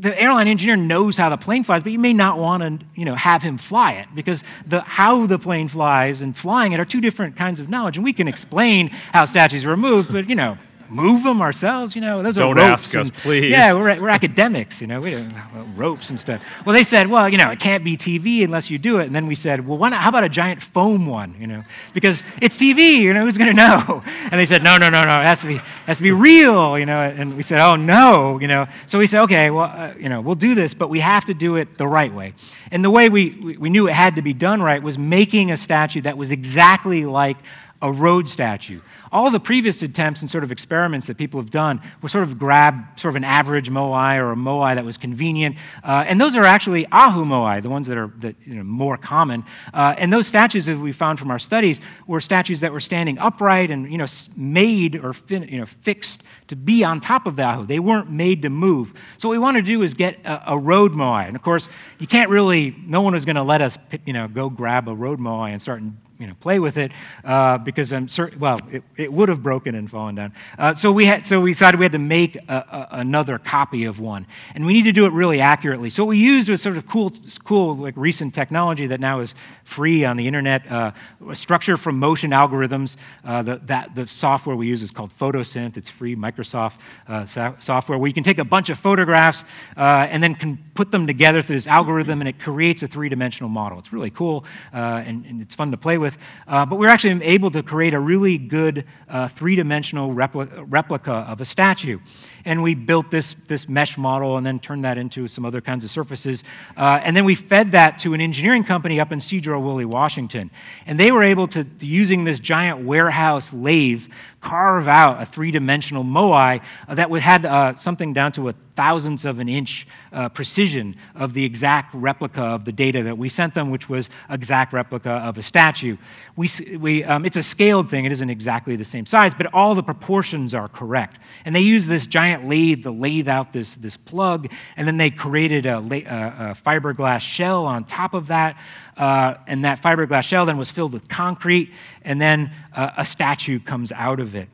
the airline engineer knows how the plane flies, but you may not want to, you know, have him fly it because the how the plane flies and flying it are two different kinds of knowledge. And we can explain how statues are moved, but you know, move them ourselves? You know, those Don't are ropes. ask us, and, please. Yeah, we're, we're academics, you know, we don't ropes and stuff. Well, they said, well, you know, it can't be TV unless you do it. And then we said, well, not, how about a giant foam one, you know, because it's TV, you know, who's going to know? And they said, no, no, no, no, it has to be, it has to be real, you know. And we said, oh, no, you know. So we said, okay, well, uh, you know, we'll do this, but we have to do it the right way. And the way we, we, we knew it had to be done right was making a statue that was exactly like a road statue. All the previous attempts and sort of experiments that people have done were sort of grab sort of an average moai or a moai that was convenient. Uh, and those are actually ahu moai, the ones that are that, you know, more common. Uh, and those statues that we found from our studies were statues that were standing upright and you know, made or fin- you know, fixed to be on top of the ahu. They weren't made to move. So what we want to do is get a, a road moai. And of course, you can't really, no one is going to let us you know, go grab a road moai and start you know, play with it uh, because I'm certain, well, it, it would have broken and fallen down. Uh, so, we had, so we decided we had to make a, a, another copy of one. And we need to do it really accurately. So what we used was sort of cool, cool like recent technology that now is free on the internet, uh, a structure from motion algorithms. Uh, the, that, the software we use is called Photosynth. It's free Microsoft uh, so- software where you can take a bunch of photographs uh, and then can put them together through this algorithm and it creates a three-dimensional model. It's really cool and, and it's fun to play with with. Uh, but we are actually able to create a really good uh, three dimensional repli- replica of a statue. And we built this, this mesh model and then turned that into some other kinds of surfaces. Uh, and then we fed that to an engineering company up in Sedro-Woolley, Washington. And they were able to, using this giant warehouse lathe, carve out a three dimensional moai that had uh, something down to a thousandth of an inch uh, precision of the exact replica of the data that we sent them, which was exact replica of a statue. We, we, um, it's a scaled thing, it isn't exactly the same size, but all the proportions are correct. And they use this giant lathe to lathe out this, this plug, and then they created a, a, a fiberglass shell on top of that. Uh, and that fiberglass shell then was filled with concrete, and then uh, a statue comes out of it.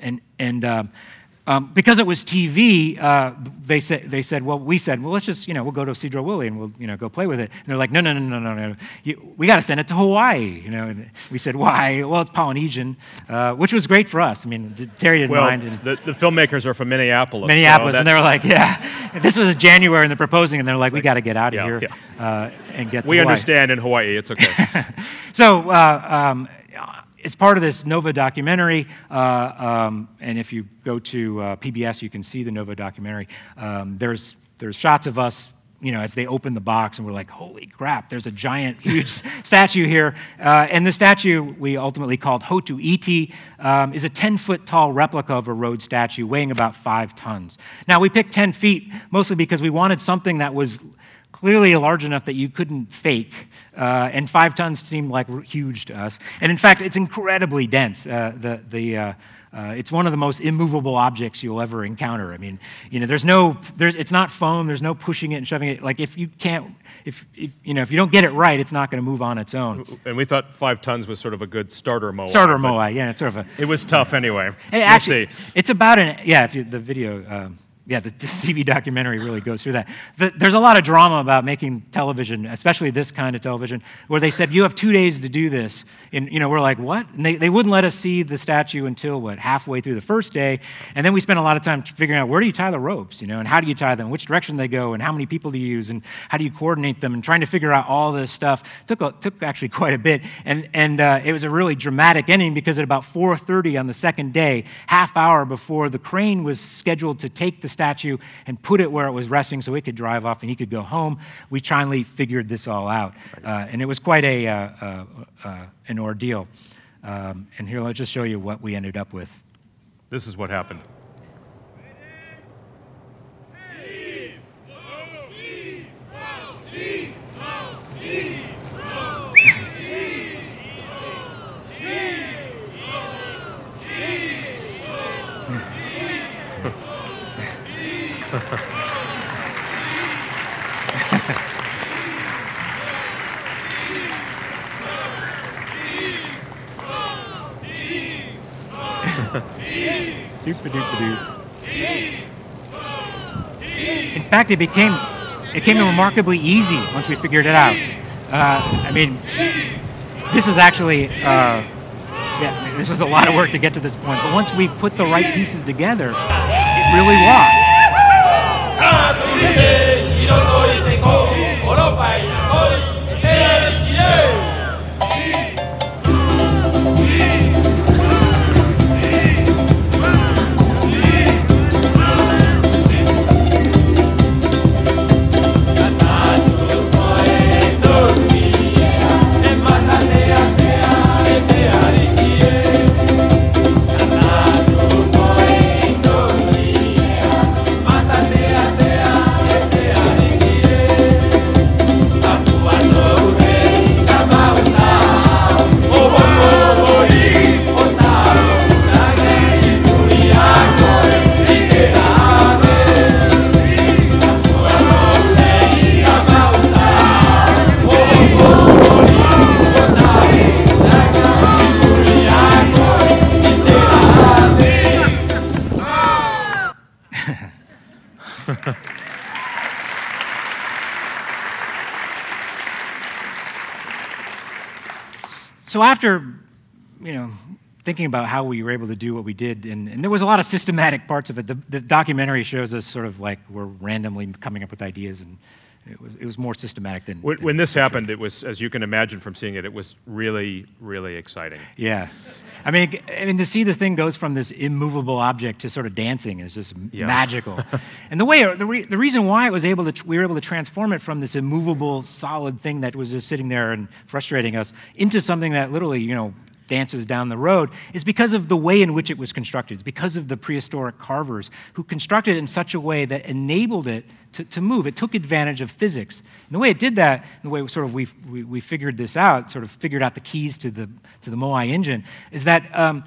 And, and um, um, because it was TV, uh, they, said, they said, well, we said, well, let's just, you know, we'll go to Sedro-Woolley and we'll, you know, go play with it. And they're like, no, no, no, no, no, no. You, we got to send it to Hawaii, you know. And we said, why? Well, it's Polynesian, uh, which was great for us. I mean, Terry didn't well, mind. And the, the filmmakers are from Minneapolis. Minneapolis, so and they were like, yeah. this was January and they're proposing, and they're like, we got to get out of yeah, here yeah. uh, and get We Hawaii. understand in Hawaii, it's okay. so, uh, um, it's part of this Nova documentary, uh, um, and if you go to uh, PBS, you can see the Nova documentary. Um, there's, there's shots of us you know, as they open the box and we're like, holy crap, there's a giant, huge statue here. Uh, and the statue we ultimately called Hotu Iti um, is a 10 foot tall replica of a Rhodes statue weighing about five tons. Now, we picked 10 feet mostly because we wanted something that was clearly large enough that you couldn't fake. Uh, and five tons seemed like huge to us. And in fact, it's incredibly dense. Uh, the, the, uh, uh, it's one of the most immovable objects you'll ever encounter. I mean, you know, there's no, there's, it's not foam. There's no pushing it and shoving it. Like if you can't, if, if you know, if you don't get it right, it's not going to move on its own. And we thought five tons was sort of a good starter moai. Starter moai, yeah. It's sort of a. It was tough anyway. Actually, we'll it's about an yeah. If you, the video. Um, yeah, the TV documentary really goes through that. The, there's a lot of drama about making television, especially this kind of television, where they said, you have two days to do this. And, you know, we're like, what? And they, they wouldn't let us see the statue until, what, halfway through the first day. And then we spent a lot of time figuring out where do you tie the ropes, you know, and how do you tie them, which direction they go, and how many people do you use, and how do you coordinate them, and trying to figure out all this stuff. Took, a, took actually quite a bit. And, and uh, it was a really dramatic ending because at about 4.30 on the second day, half hour before the crane was scheduled to take the statue and put it where it was resting so it could drive off and he could go home. We finally figured this all out. Uh, and it was quite a, uh, uh, uh, an ordeal. Um, and here, let's just show you what we ended up with. This is what happened. In fact, it became it came remarkably easy once we figured it out. Uh, I mean, this is actually uh, yeah, this was a lot of work to get to this point. But once we put the right pieces together, it really walked. So after, you know, thinking about how we were able to do what we did, and, and there was a lot of systematic parts of it. The, the, documentary shows us sort of like we're randomly coming up with ideas, and it was, it was more systematic than. When, than when this happened, it was, as you can imagine from seeing it, it was really, really exciting. Yeah. I mean, I mean, to see the thing goes from this immovable object to sort of dancing is just yeah. magical. and the way, the, re, the reason why it was able to, we were able to transform it from this immovable, solid thing that was just sitting there and frustrating us into something that literally, you know, dances down the road is because of the way in which it was constructed. It's because of the prehistoric carvers who constructed it in such a way that enabled it to, to move. It took advantage of physics. And the way it did that, the way sort of we, we, we figured this out, sort of figured out the keys to the, to the Moai engine, is that um,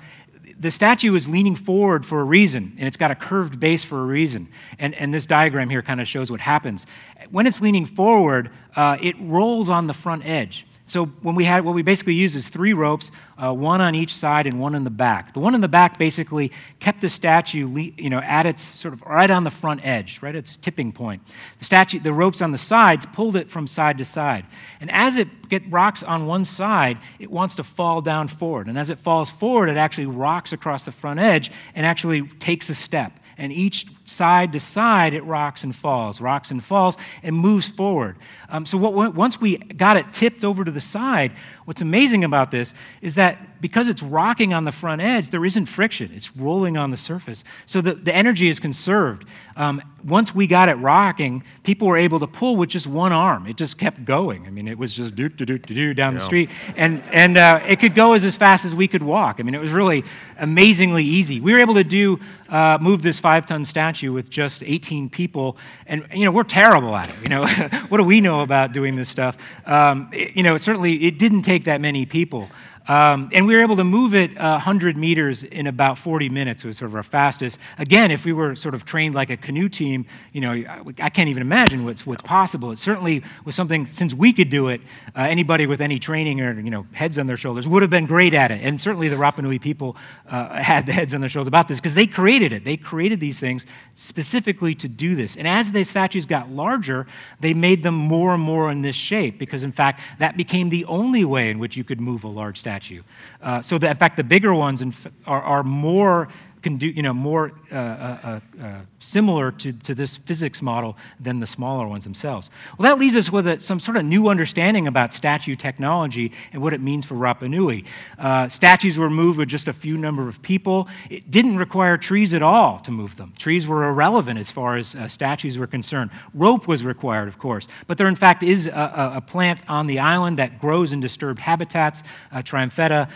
the statue is leaning forward for a reason, and it's got a curved base for a reason. And, and this diagram here kind of shows what happens. When it's leaning forward, uh, it rolls on the front edge. So when we had what we basically used is three ropes, uh, one on each side and one in the back. The one in the back basically kept the statue, you know, at its sort of right on the front edge, right at its tipping point. The statue, the ropes on the sides pulled it from side to side. And as it get rocks on one side, it wants to fall down forward. And as it falls forward, it actually rocks across the front edge and actually takes a step and each side to side it rocks and falls, rocks and falls, and moves forward. Um, so what, once we got it tipped over to the side, what's amazing about this is that because it's rocking on the front edge, there isn't friction. It's rolling on the surface. So the, the energy is conserved. Um, once we got it rocking, people were able to pull with just one arm. It just kept going. I mean, it was just do do do do down yeah. the street, and and uh, it could go as, as fast as we could walk. I mean, it was really amazingly easy. We were able to do uh, move this five-ton statue with just 18 people, and you know we're terrible at it. You know, what do we know about doing this stuff? Um, it, you know, it certainly it didn't take that many people. Um, and we were able to move it uh, 100 meters in about 40 minutes, was sort of our fastest. Again, if we were sort of trained like a canoe team, you know, I, I can't even imagine what's, what's possible. It certainly was something, since we could do it, uh, anybody with any training or, you know, heads on their shoulders would have been great at it. And certainly the Rapa Nui people uh, had the heads on their shoulders about this because they created it. They created these things specifically to do this. And as the statues got larger, they made them more and more in this shape because, in fact, that became the only way in which you could move a large statue statue. Uh, so, that, in fact, the bigger ones are, are more can do, you know, more uh, uh, uh, uh, similar to, to this physics model than the smaller ones themselves. Well, that leaves us with a, some sort of new understanding about statue technology and what it means for Rapa Nui. Uh, statues were moved with just a few number of people. It didn't require trees at all to move them. Trees were irrelevant as far as uh, statues were concerned. Rope was required, of course, but there in fact is a, a plant on the island that grows in disturbed habitats, Triumfetta,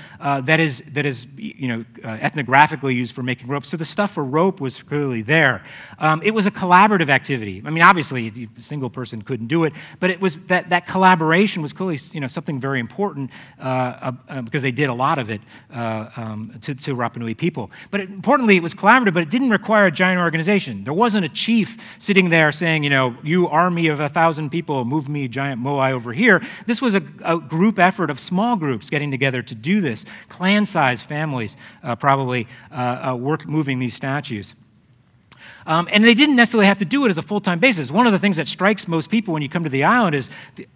that is that is you know ethnographically used for making making. So the stuff for rope was clearly there. Um, it was a collaborative activity. I mean, obviously, a single person couldn't do it, but it was that, that collaboration was clearly you know, something very important uh, uh, because they did a lot of it uh, um, to, to Rapa Nui people. But it, importantly, it was collaborative, but it didn't require a giant organization. There wasn't a chief sitting there saying, you know, you army of a thousand people, move me giant moai over here. This was a, a group effort of small groups getting together to do this, clan-sized families uh, probably uh, uh, work moving these statues. Um, and they didn't necessarily have to do it as a full time basis. One of the things that strikes most people when you come to the island is,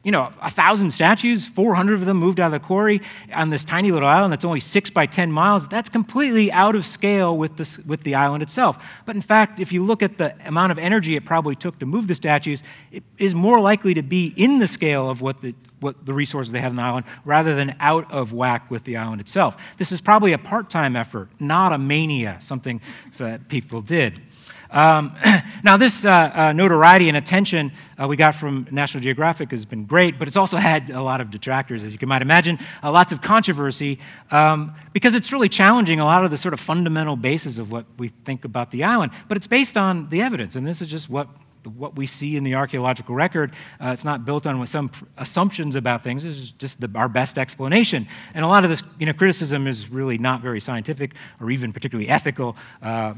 you know, a thousand statues, 400 of them moved out of the quarry on this tiny little island that's only six by 10 miles. That's completely out of scale with, this, with the island itself. But in fact, if you look at the amount of energy it probably took to move the statues, it is more likely to be in the scale of what the what the resources they have on the island rather than out of whack with the island itself. This is probably a part time effort, not a mania, something that people did. Um, now, this uh, uh, notoriety and attention uh, we got from National Geographic has been great, but it's also had a lot of detractors, as you can might imagine, uh, lots of controversy, um, because it's really challenging a lot of the sort of fundamental basis of what we think about the island. But it's based on the evidence, and this is just what what we see in the archaeological record. Uh, it's not built on some assumptions about things. It's just the, our best explanation. And a lot of this you know, criticism is really not very scientific or even particularly ethical. Uh,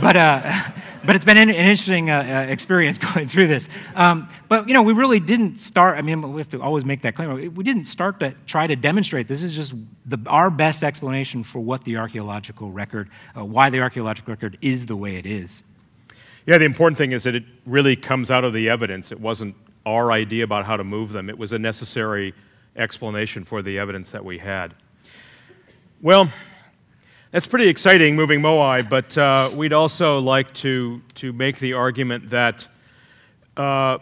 but, uh, but it's been an, an interesting uh, uh, experience going through this. Um, but you know, we really didn't start. I mean, we have to always make that claim. We didn't start to try to demonstrate. This is just the, our best explanation for what the archaeological record, uh, why the archaeological record is the way it is. Yeah, the important thing is that it really comes out of the evidence. It wasn't our idea about how to move them, it was a necessary explanation for the evidence that we had. Well, that's pretty exciting, moving Moai, but uh, we'd also like to, to make the argument that uh,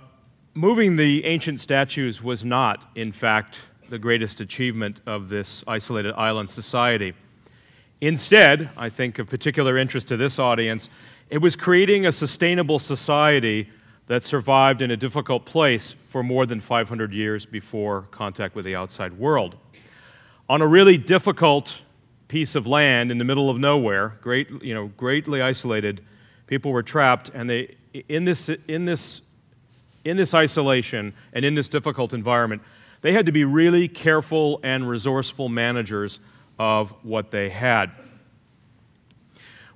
moving the ancient statues was not, in fact, the greatest achievement of this isolated island society. Instead, I think of particular interest to this audience, it was creating a sustainable society that survived in a difficult place for more than 500 years before contact with the outside world. On a really difficult piece of land in the middle of nowhere, great, you know, greatly isolated, people were trapped, and they, in, this, in, this, in this isolation and in this difficult environment, they had to be really careful and resourceful managers of what they had.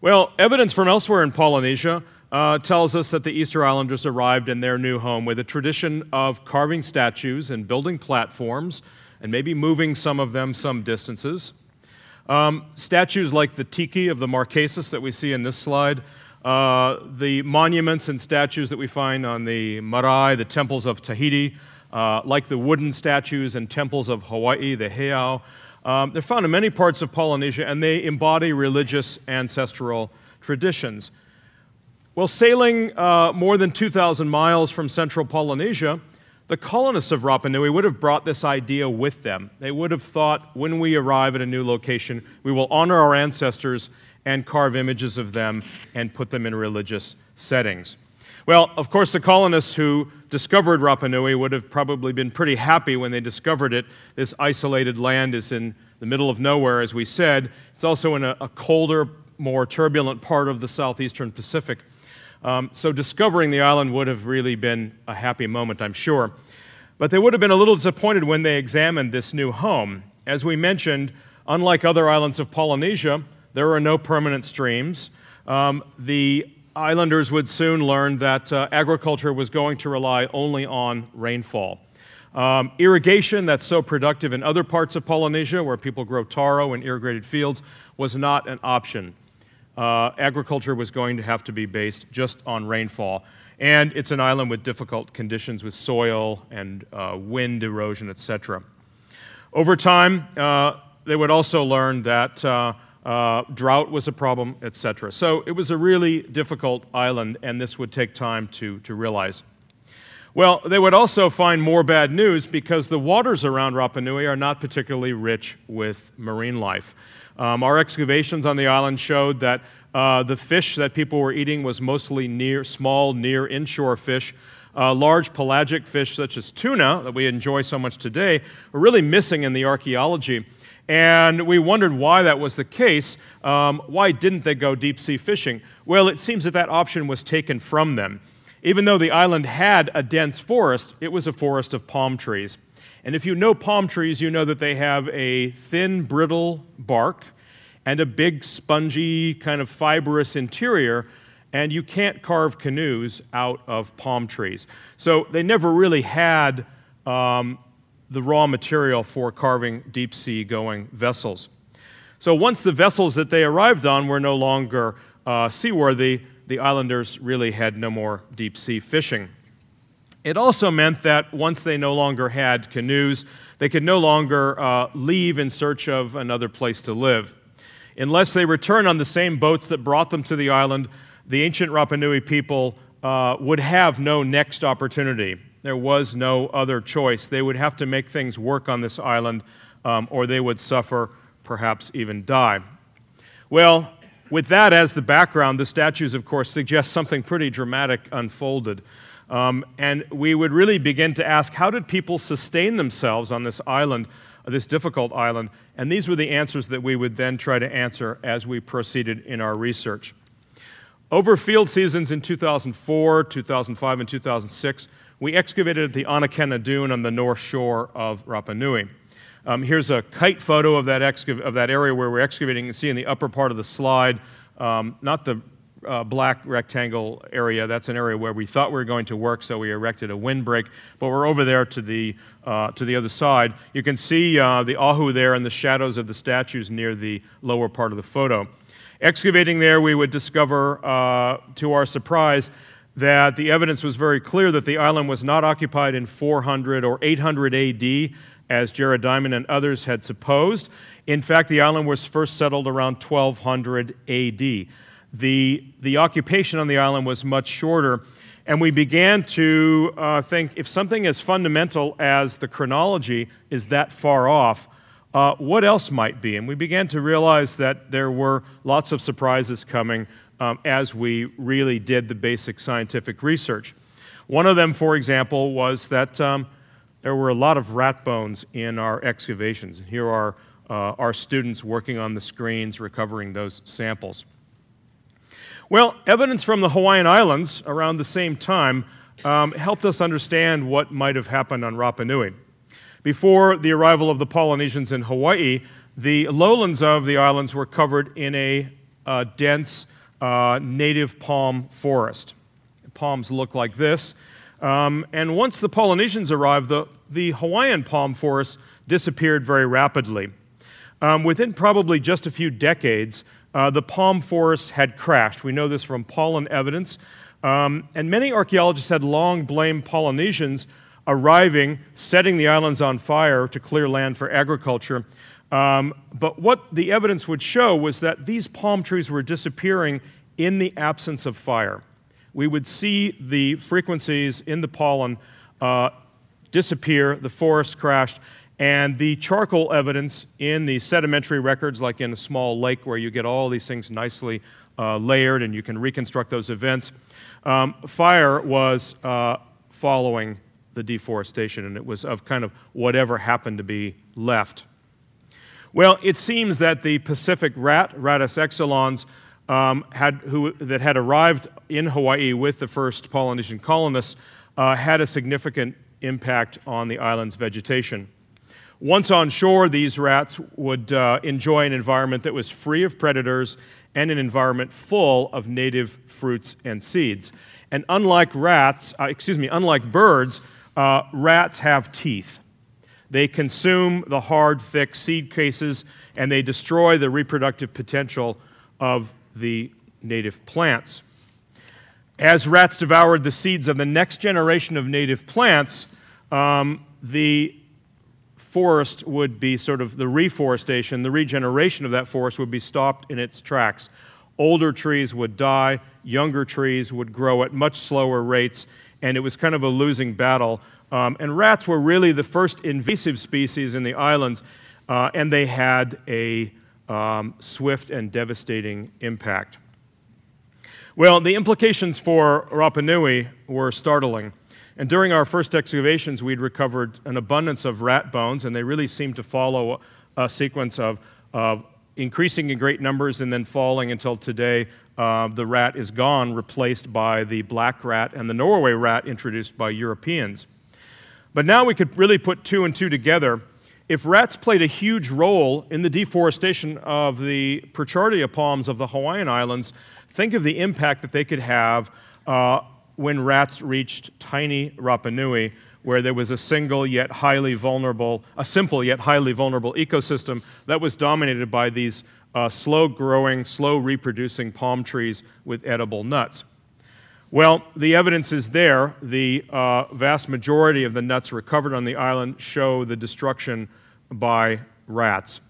Well, evidence from elsewhere in Polynesia uh, tells us that the Easter Islanders arrived in their new home with a tradition of carving statues and building platforms and maybe moving some of them some distances. Um, statues like the tiki of the Marquesas that we see in this slide, uh, the monuments and statues that we find on the marae, the temples of Tahiti, uh, like the wooden statues and temples of Hawaii, the heiau, um, they're found in many parts of Polynesia, and they embody religious ancestral traditions. Well, sailing uh, more than 2,000 miles from central Polynesia, the colonists of Rapa Nui would have brought this idea with them. They would have thought, when we arrive at a new location, we will honor our ancestors and carve images of them and put them in religious settings. Well, of course, the colonists who discovered Rapa Nui would have probably been pretty happy when they discovered it. This isolated land is in the middle of nowhere, as we said. It's also in a, a colder, more turbulent part of the southeastern Pacific. Um, so discovering the island would have really been a happy moment, I'm sure. But they would have been a little disappointed when they examined this new home. As we mentioned, unlike other islands of Polynesia, there are no permanent streams. Um, the islanders would soon learn that uh, agriculture was going to rely only on rainfall. Um, irrigation, that's so productive in other parts of Polynesia where people grow taro in irrigated fields, was not an option. Uh, agriculture was going to have to be based just on rainfall. And it's an island with difficult conditions with soil and uh, wind erosion, etc. Over time, uh, they would also learn that uh, uh, drought was a problem, etc. So it was a really difficult island, and this would take time to, to realize. Well, they would also find more bad news because the waters around Rapa Nui are not particularly rich with marine life. Um, our excavations on the island showed that uh, the fish that people were eating was mostly near, small, near inshore fish. Uh, large pelagic fish such as tuna, that we enjoy so much today, are really missing in the archaeology. And we wondered why that was the case. Um, why didn't they go deep sea fishing? Well, it seems that that option was taken from them. Even though the island had a dense forest, it was a forest of palm trees. And if you know palm trees, you know that they have a thin, brittle bark and a big, spongy, kind of fibrous interior, and you can't carve canoes out of palm trees. So they never really had um, the raw material for carving deep sea going vessels. So once the vessels that they arrived on were no longer uh, seaworthy, the islanders really had no more deep sea fishing. It also meant that once they no longer had canoes, they could no longer uh, leave in search of another place to live. Unless they returned on the same boats that brought them to the island, the ancient Rapa Nui people uh, would have no next opportunity. There was no other choice. They would have to make things work on this island, um, or they would suffer, perhaps even die. Well, with that as the background, the statues, of course, suggest something pretty dramatic unfolded. Um, and we would really begin to ask how did people sustain themselves on this island, this difficult island? And these were the answers that we would then try to answer as we proceeded in our research. Over field seasons in 2004, 2005, and 2006, we excavated the Anakena Dune on the north shore of Rapa Nui. Um, here's a kite photo of that, of that area where we're excavating. You can see in the upper part of the slide, um, not the uh, black rectangle area. That's an area where we thought we were going to work, so we erected a windbreak. But we're over there to the, uh, to the other side. You can see uh, the ahu there and the shadows of the statues near the lower part of the photo. Excavating there, we would discover, uh, to our surprise, that the evidence was very clear that the island was not occupied in 400 or 800 AD, as Jared Diamond and others had supposed. In fact, the island was first settled around 1200 AD. The, the occupation on the island was much shorter, and we began to uh, think if something as fundamental as the chronology is that far off, uh, what else might be? And we began to realize that there were lots of surprises coming um, as we really did the basic scientific research. One of them, for example, was that um, there were a lot of rat bones in our excavations. Here are uh, our students working on the screens, recovering those samples. Well, evidence from the Hawaiian Islands around the same time um, helped us understand what might have happened on Rapa Nui. Before the arrival of the Polynesians in Hawaii, the lowlands of the islands were covered in a uh, dense uh, native palm forest. Palms look like this. Um, and once the Polynesians arrived, the, the Hawaiian palm forest disappeared very rapidly. Um, within probably just a few decades, uh, the palm forest had crashed. We know this from pollen evidence. Um, and many archaeologists had long blamed Polynesians arriving, setting the islands on fire to clear land for agriculture, um, but what the evidence would show was that these palm trees were disappearing in the absence of fire. We would see the frequencies in the pollen uh, disappear, the forest crashed, and the charcoal evidence in the sedimentary records, like in a small lake where you get all these things nicely uh, layered and you can reconstruct those events, um, fire was uh, following the deforestation, and it was of kind of whatever happened to be left. Well, it seems that the Pacific rat, Rattus exulans, um, had, who, that had arrived in Hawaii with the first Polynesian colonists uh, had a significant impact on the island's vegetation. Once on shore, these rats would uh, enjoy an environment that was free of predators and an environment full of native fruits and seeds. And unlike rats, uh, excuse me, unlike birds, uh, rats have teeth. They consume the hard, thick seed cases and they destroy the reproductive potential of the native plants. As rats devoured the seeds of the next generation of native plants, um, the forest would be sort of the reforestation, the regeneration of that forest would be stopped in its tracks. Older trees would die, younger trees would grow at much slower rates, and it was kind of a losing battle. Um, and rats were really the first invasive species in the islands, uh, and they had a um, swift and devastating impact. Well, the implications for Rapa Nui were startling. And during our first excavations, we'd recovered an abundance of rat bones, and they really seemed to follow a sequence of, of increasing in great numbers and then falling until today. Uh, the rat is gone, replaced by the black rat and the Norway rat introduced by Europeans. But now we could really put two and two together. If rats played a huge role in the deforestation of the Pritchardia palms of the Hawaiian Islands, think of the impact that they could have uh, when rats reached tiny Rapa Nui, where there was a single yet highly vulnerable, a simple yet highly vulnerable ecosystem that was dominated by these uh, slow growing, slow reproducing palm trees with edible nuts. Well, the evidence is there. The uh, vast majority of the nuts recovered on the island show the destruction by rats.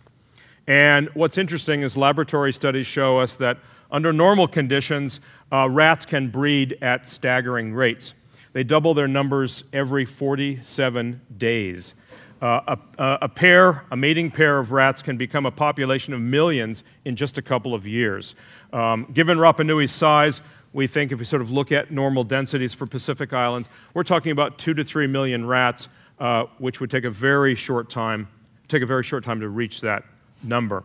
And what's interesting is laboratory studies show us that under normal conditions, uh, rats can breed at staggering rates. They double their numbers every 47 days. Uh, a, a, pair, a mating pair of rats, can become a population of millions in just a couple of years. Um, given Rapa Nui's size, we think if we sort of look at normal densities for Pacific Islands, we're talking about two to three million rats, uh, which would take a very short time, take a very short time to reach that number.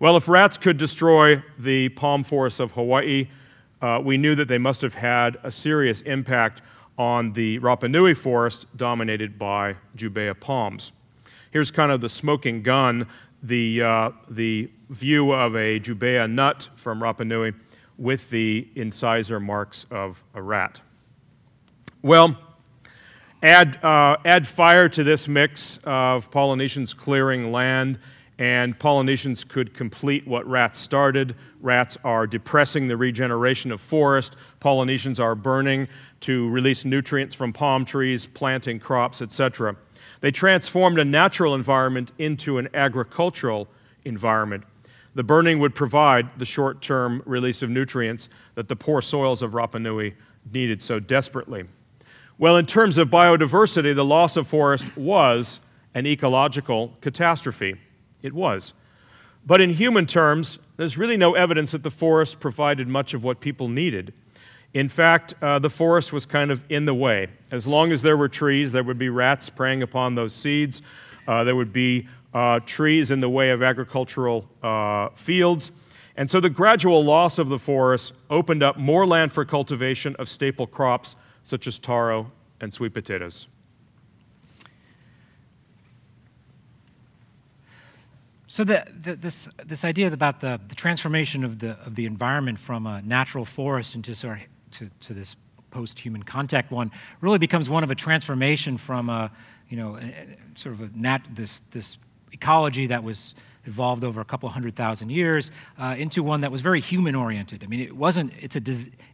Well, if rats could destroy the palm forests of Hawaii, uh, we knew that they must have had a serious impact on the Rapa Nui forest dominated by Jubaea palms. Here's kind of the smoking gun, the, uh, the view of a Jubaea nut from Rapa Nui with the incisor marks of a rat. Well, add, uh, add fire to this mix of Polynesians clearing land, and Polynesians could complete what rats started. Rats are depressing the regeneration of forest. Polynesians are burning to release nutrients from palm trees, planting crops, etc. They transformed a natural environment into an agricultural environment the burning would provide the short term release of nutrients that the poor soils of Rapa Nui needed so desperately. Well, in terms of biodiversity, the loss of forest was an ecological catastrophe. It was. But in human terms, there's really no evidence that the forest provided much of what people needed. In fact, uh, the forest was kind of in the way. As long as there were trees, there would be rats preying upon those seeds. Uh, there would be uh, trees in the way of agricultural uh, fields. And so the gradual loss of the forest opened up more land for cultivation of staple crops such as taro and sweet potatoes. So the, the, this, this idea about the, the transformation of the, of the environment from a natural forest into sort to, to this post-human contact one really becomes one of a transformation from a, you know, a, sort of a nat, this, this ecology that was evolved over a couple hundred thousand years uh, into one that was very human oriented. I mean, it wasn't, it's a,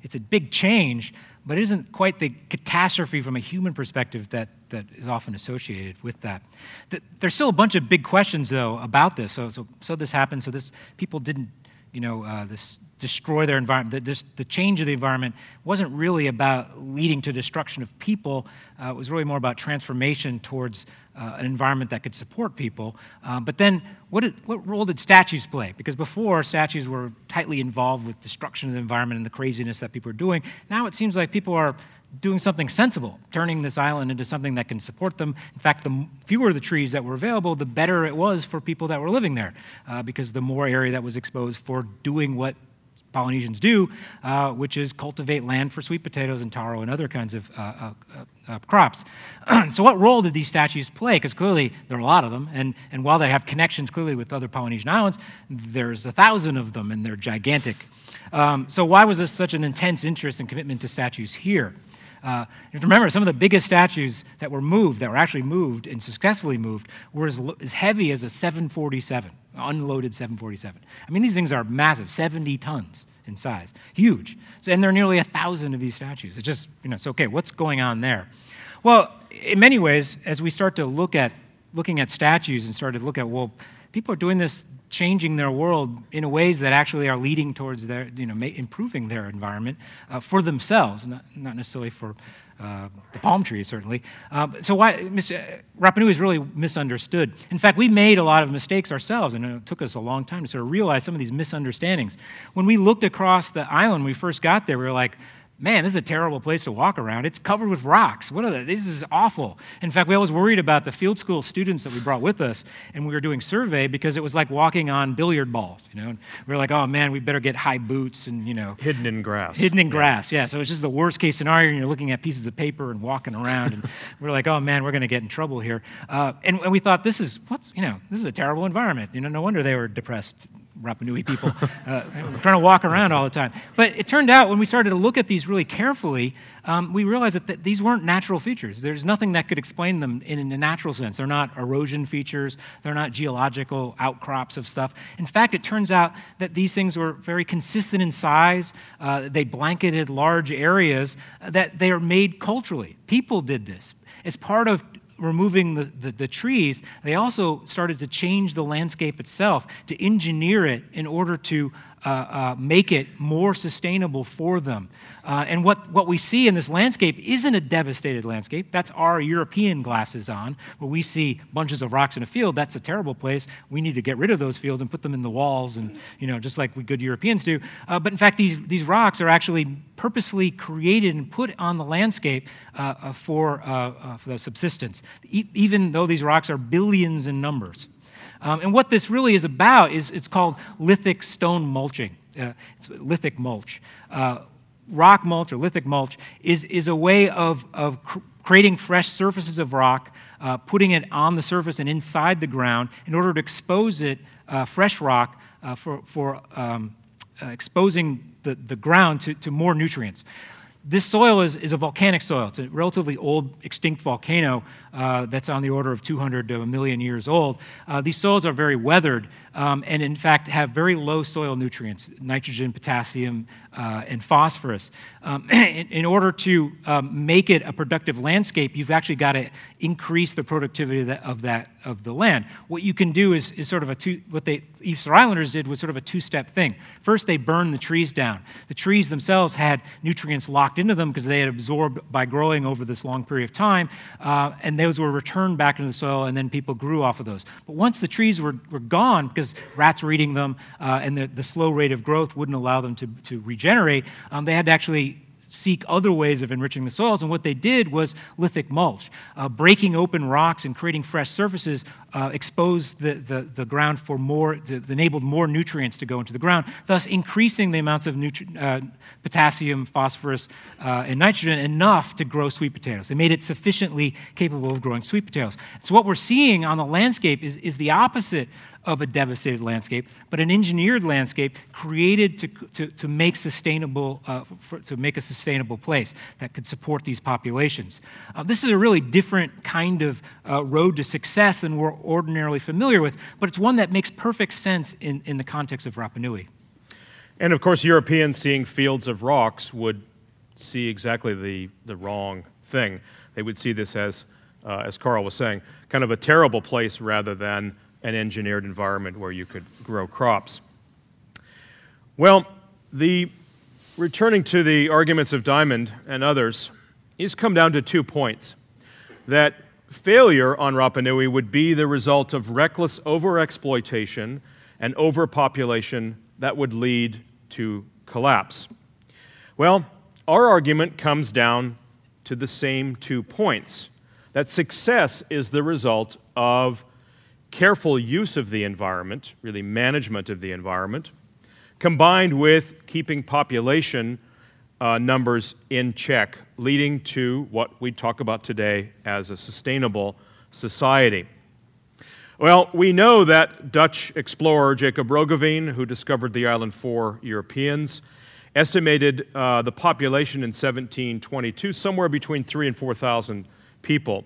it's a big change, but it isn't quite the catastrophe from a human perspective that, that is often associated with that. The, there's still a bunch of big questions, though, about this. So, so, so this happened, so this, people didn't, you know, uh, this destroy their environment. The, the change of the environment wasn't really about leading to destruction of people. Uh, it was really more about transformation towards uh, an environment that could support people. Um, but then, what, did, what role did statues play? Because before, statues were tightly involved with destruction of the environment and the craziness that people were doing. Now it seems like people are doing something sensible, turning this island into something that can support them. In fact, the fewer the trees that were available, the better it was for people that were living there, uh, because the more area that was exposed for doing what Polynesians do, uh, which is cultivate land for sweet potatoes and taro and other kinds of uh, uh, uh crops. so, what role did these statues play? Because clearly there are a lot of them, and, and while they have connections clearly with other Polynesian islands, there's a thousand of them and they're gigantic. Um, so, why was this such an intense interest and commitment to statues here? Uh, you have to remember, some of the biggest statues that were moved, that were actually moved and successfully moved, were as, as heavy as a 747, unloaded 747. I mean, these things are massive, 70 tons in size, huge. So, and there are nearly a thousand of these statues. It's just, you know, so okay, what's going on there? Well, in many ways, as we start to look at looking at statues and start to look at, well, people are doing this changing their world in ways that actually are leading towards their, you know, improving their environment uh, for themselves, not, not necessarily for uh, the palm trees, certainly. Uh, so why, Miss, uh, Rapanui is really misunderstood. In fact, we made a lot of mistakes ourselves, and it took us a long time to sort of realize some of these misunderstandings. When we looked across the island, we first got there, we were like, man, this is a terrible place to walk around. It's covered with rocks. What are they? This is awful. In fact, we always worried about the field school students that we brought with us, and we were doing survey because it was like walking on billiard balls. You know, and we were like, oh man, we better get high boots and you know, hidden in grass. Hidden in yeah. grass. Yeah. So it's just the worst case scenario. And you're looking at pieces of paper and walking around, and we're like, oh man, we're going to get in trouble here. Uh, and, and we thought this is what's you know, this is a terrible environment. You know, no wonder they were depressed Rapa Nui people uh, trying to walk around all the time. But it turned out when we started to look at these really carefully, um, we realized that th- these weren't natural features. There's nothing that could explain them in, in, a natural sense. They're not erosion features, they're not geological outcrops of stuff. In fact, it turns out that these things were very consistent in size, uh, they blanketed large areas, that they are made culturally. People did this. It's part of removing the, the, the, trees, they also started to change the landscape itself, to engineer it in order to uh, uh, make it more sustainable for them. Uh, and what, what we see in this landscape isn't a devastated landscape. That's our European glasses on, where we see bunches of rocks in a field. That's a terrible place. We need to get rid of those fields and put them in the walls, and you know, just like we good Europeans do. Uh, but in fact, these, these rocks are actually purposely created and put on the landscape uh, for, for the subsistence, e- even though these rocks are billions in numbers. Um, and what this really is about is it's called lithic stone mulching. Uh, it's lithic mulch. Uh, rock mulch or lithic mulch is, is a way of, of cr- creating fresh surfaces of rock, uh, putting it on the surface and inside the ground in order to expose it, uh, fresh rock, uh, for, for um, uh, exposing the, the ground to, to more nutrients. This soil is, is a volcanic soil. It's a relatively old, extinct volcano uh, that's on the order of 200 to a million years old. Uh, these soils are very weathered um, and, in fact, have very low soil nutrients nitrogen, potassium, uh, and phosphorus. Um, in, in, order to um, make it a productive landscape, you've actually got to increase the productivity of that, of, that, of the land. What you can do is, is sort of a two, what the Easter Islanders did was sort of a two step thing. First, they burned the trees down. The trees themselves had nutrients locked into them because they had absorbed by growing over this long period of time. Uh, and those were returned back into the soil, and then people grew off of those. But once the trees were, were gone, because rats were eating them, uh, and the, the slow rate of growth wouldn't allow them to, to regenerate, um, they had to actually seek other ways of enriching the soils. And what they did was lithic mulch, uh, breaking open rocks and creating fresh surfaces uh, exposed the, the, the, ground for more, the, enabled more nutrients to go into the ground, thus increasing the amounts of uh, potassium, phosphorus, uh, and nitrogen enough to grow sweet potatoes. They made it sufficiently capable of growing sweet potatoes. So what we're seeing on the landscape is, is the opposite of a devastated landscape, but an engineered landscape created to, to, to make sustainable, uh, for, to make a sustainable place that could support these populations. Uh, this is a really different kind of uh, road to success than we're ordinarily familiar with, but it's one that makes perfect sense in, in the context of Rapa Nui. And of course, Europeans seeing fields of rocks would see exactly the, the wrong thing. They would see this as, uh, as Carl was saying, kind of a terrible place rather than an engineered environment where you could grow crops. Well, The returning to the arguments of Diamond and others, he's come down to two points. That failure on Rapa Nui would be the result of reckless overexploitation and overpopulation that would lead to collapse. Well, our argument comes down to the same two points that success is the result of careful use of the environment, really management of the environment, combined with keeping population uh, numbers in check, leading to what we talk about today as a sustainable society. Well, we know that Dutch explorer Jacob Roggeveen, who discovered the island for Europeans, estimated uh, the population in 1722 somewhere between 3 and 4,000 people.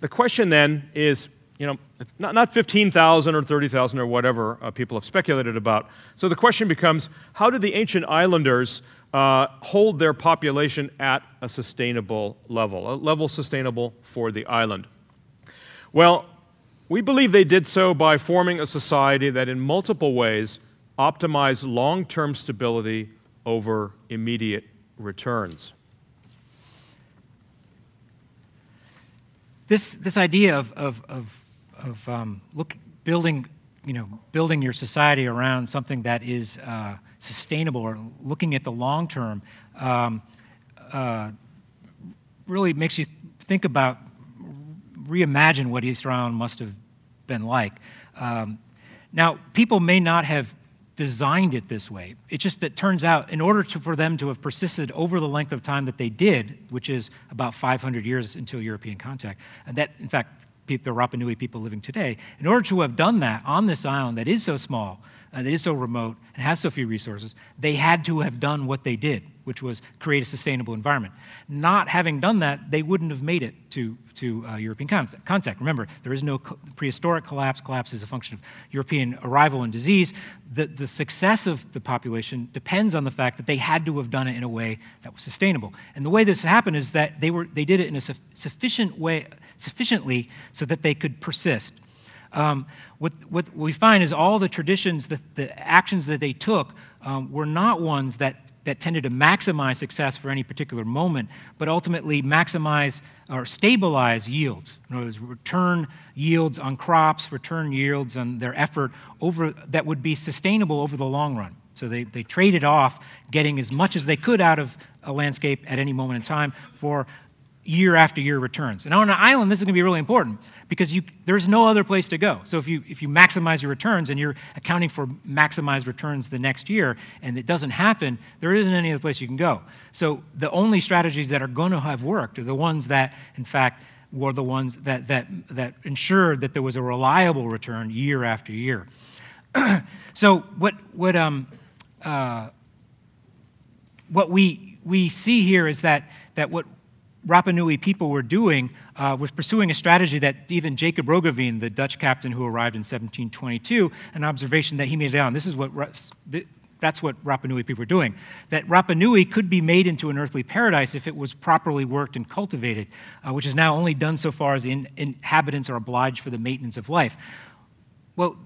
The question then is you know, not, not 15,000 or 30,000 or whatever uh, people have speculated about. So the question becomes how did the ancient islanders uh, hold their population at a sustainable level, a level sustainable for the island? Well, we believe they did so by forming a society that in multiple ways optimized long term stability over immediate returns. This, this idea of, of, of of um, look, building, you know, building your society around something that is uh, sustainable or looking at the long term um, uh, really makes you think about, reimagine what Easter Island must have been like. Um, now, people may not have designed it this way. It's just that turns out, in order to, for them to have persisted over the length of time that they did, which is about 500 years until European contact, and that, in fact, the Rapa Nui people living today. In order to have done that on this island that is so small, uh, that is so remote, and has so few resources, they had to have done what they did, which was create a sustainable environment. Not having done that, they wouldn't have made it to, to uh, European contact. Remember, there is no prehistoric collapse. Collapse is a function of European arrival and disease. The, the success of the population depends on the fact that they had to have done it in a way that was sustainable. And the way this happened is that they, were, they did it in a su- sufficient way sufficiently so that they could persist. Um, what, what, we find is all the traditions, the, the actions that they took um, were not ones that, that tended to maximize success for any particular moment, but ultimately maximize or stabilize yields. In other words, return yields on crops, return yields on their effort over, that would be sustainable over the long run. So they, they traded off getting as much as they could out of a landscape at any moment in time for year after year returns. And on an island, this is going to be really important because you, there's no other place to go. So if you, if you maximize your returns and you're accounting for maximized returns the next year and it doesn't happen, there isn't any other place you can go. So the only strategies that are going to have worked are the ones that, in fact, were the ones that, that, that ensured that there was a reliable return year after year. so what, what, um, uh, what we, we see here is that, that what Rapa Nui people were doing uh, was pursuing a strategy that even Jacob Roggeveen, the Dutch captain who arrived in 1722, an observation that he made down. This is what that's what Rapa Nui people were doing. That Rapa Nui could be made into an earthly paradise if it was properly worked and cultivated, uh, which is now only done so far as the in- inhabitants are obliged for the maintenance of life. Well,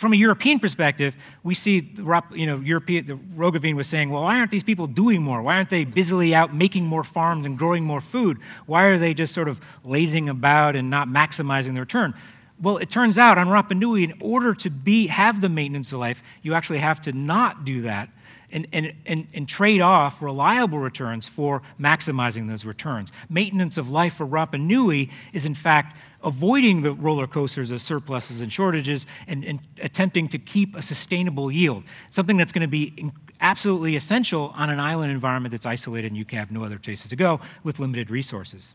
from a European perspective, we see, you know, European, the Roggeveen was saying, well, why aren't these people doing more? Why aren't they busily out making more farms and growing more food? Why are they just sort of lazing about and not maximizing the return? Well, it turns out on Rapa Nui, in order to be, have the maintenance of life, you actually have to not do that and, and, and, and, trade off reliable returns for maximizing those returns. Maintenance of life for Rapa Nui is, in fact, avoiding the roller coasters of surpluses and shortages and, and attempting to keep a sustainable yield, something that's going to be absolutely essential on an island environment that's isolated and you can have no other places to go with limited resources.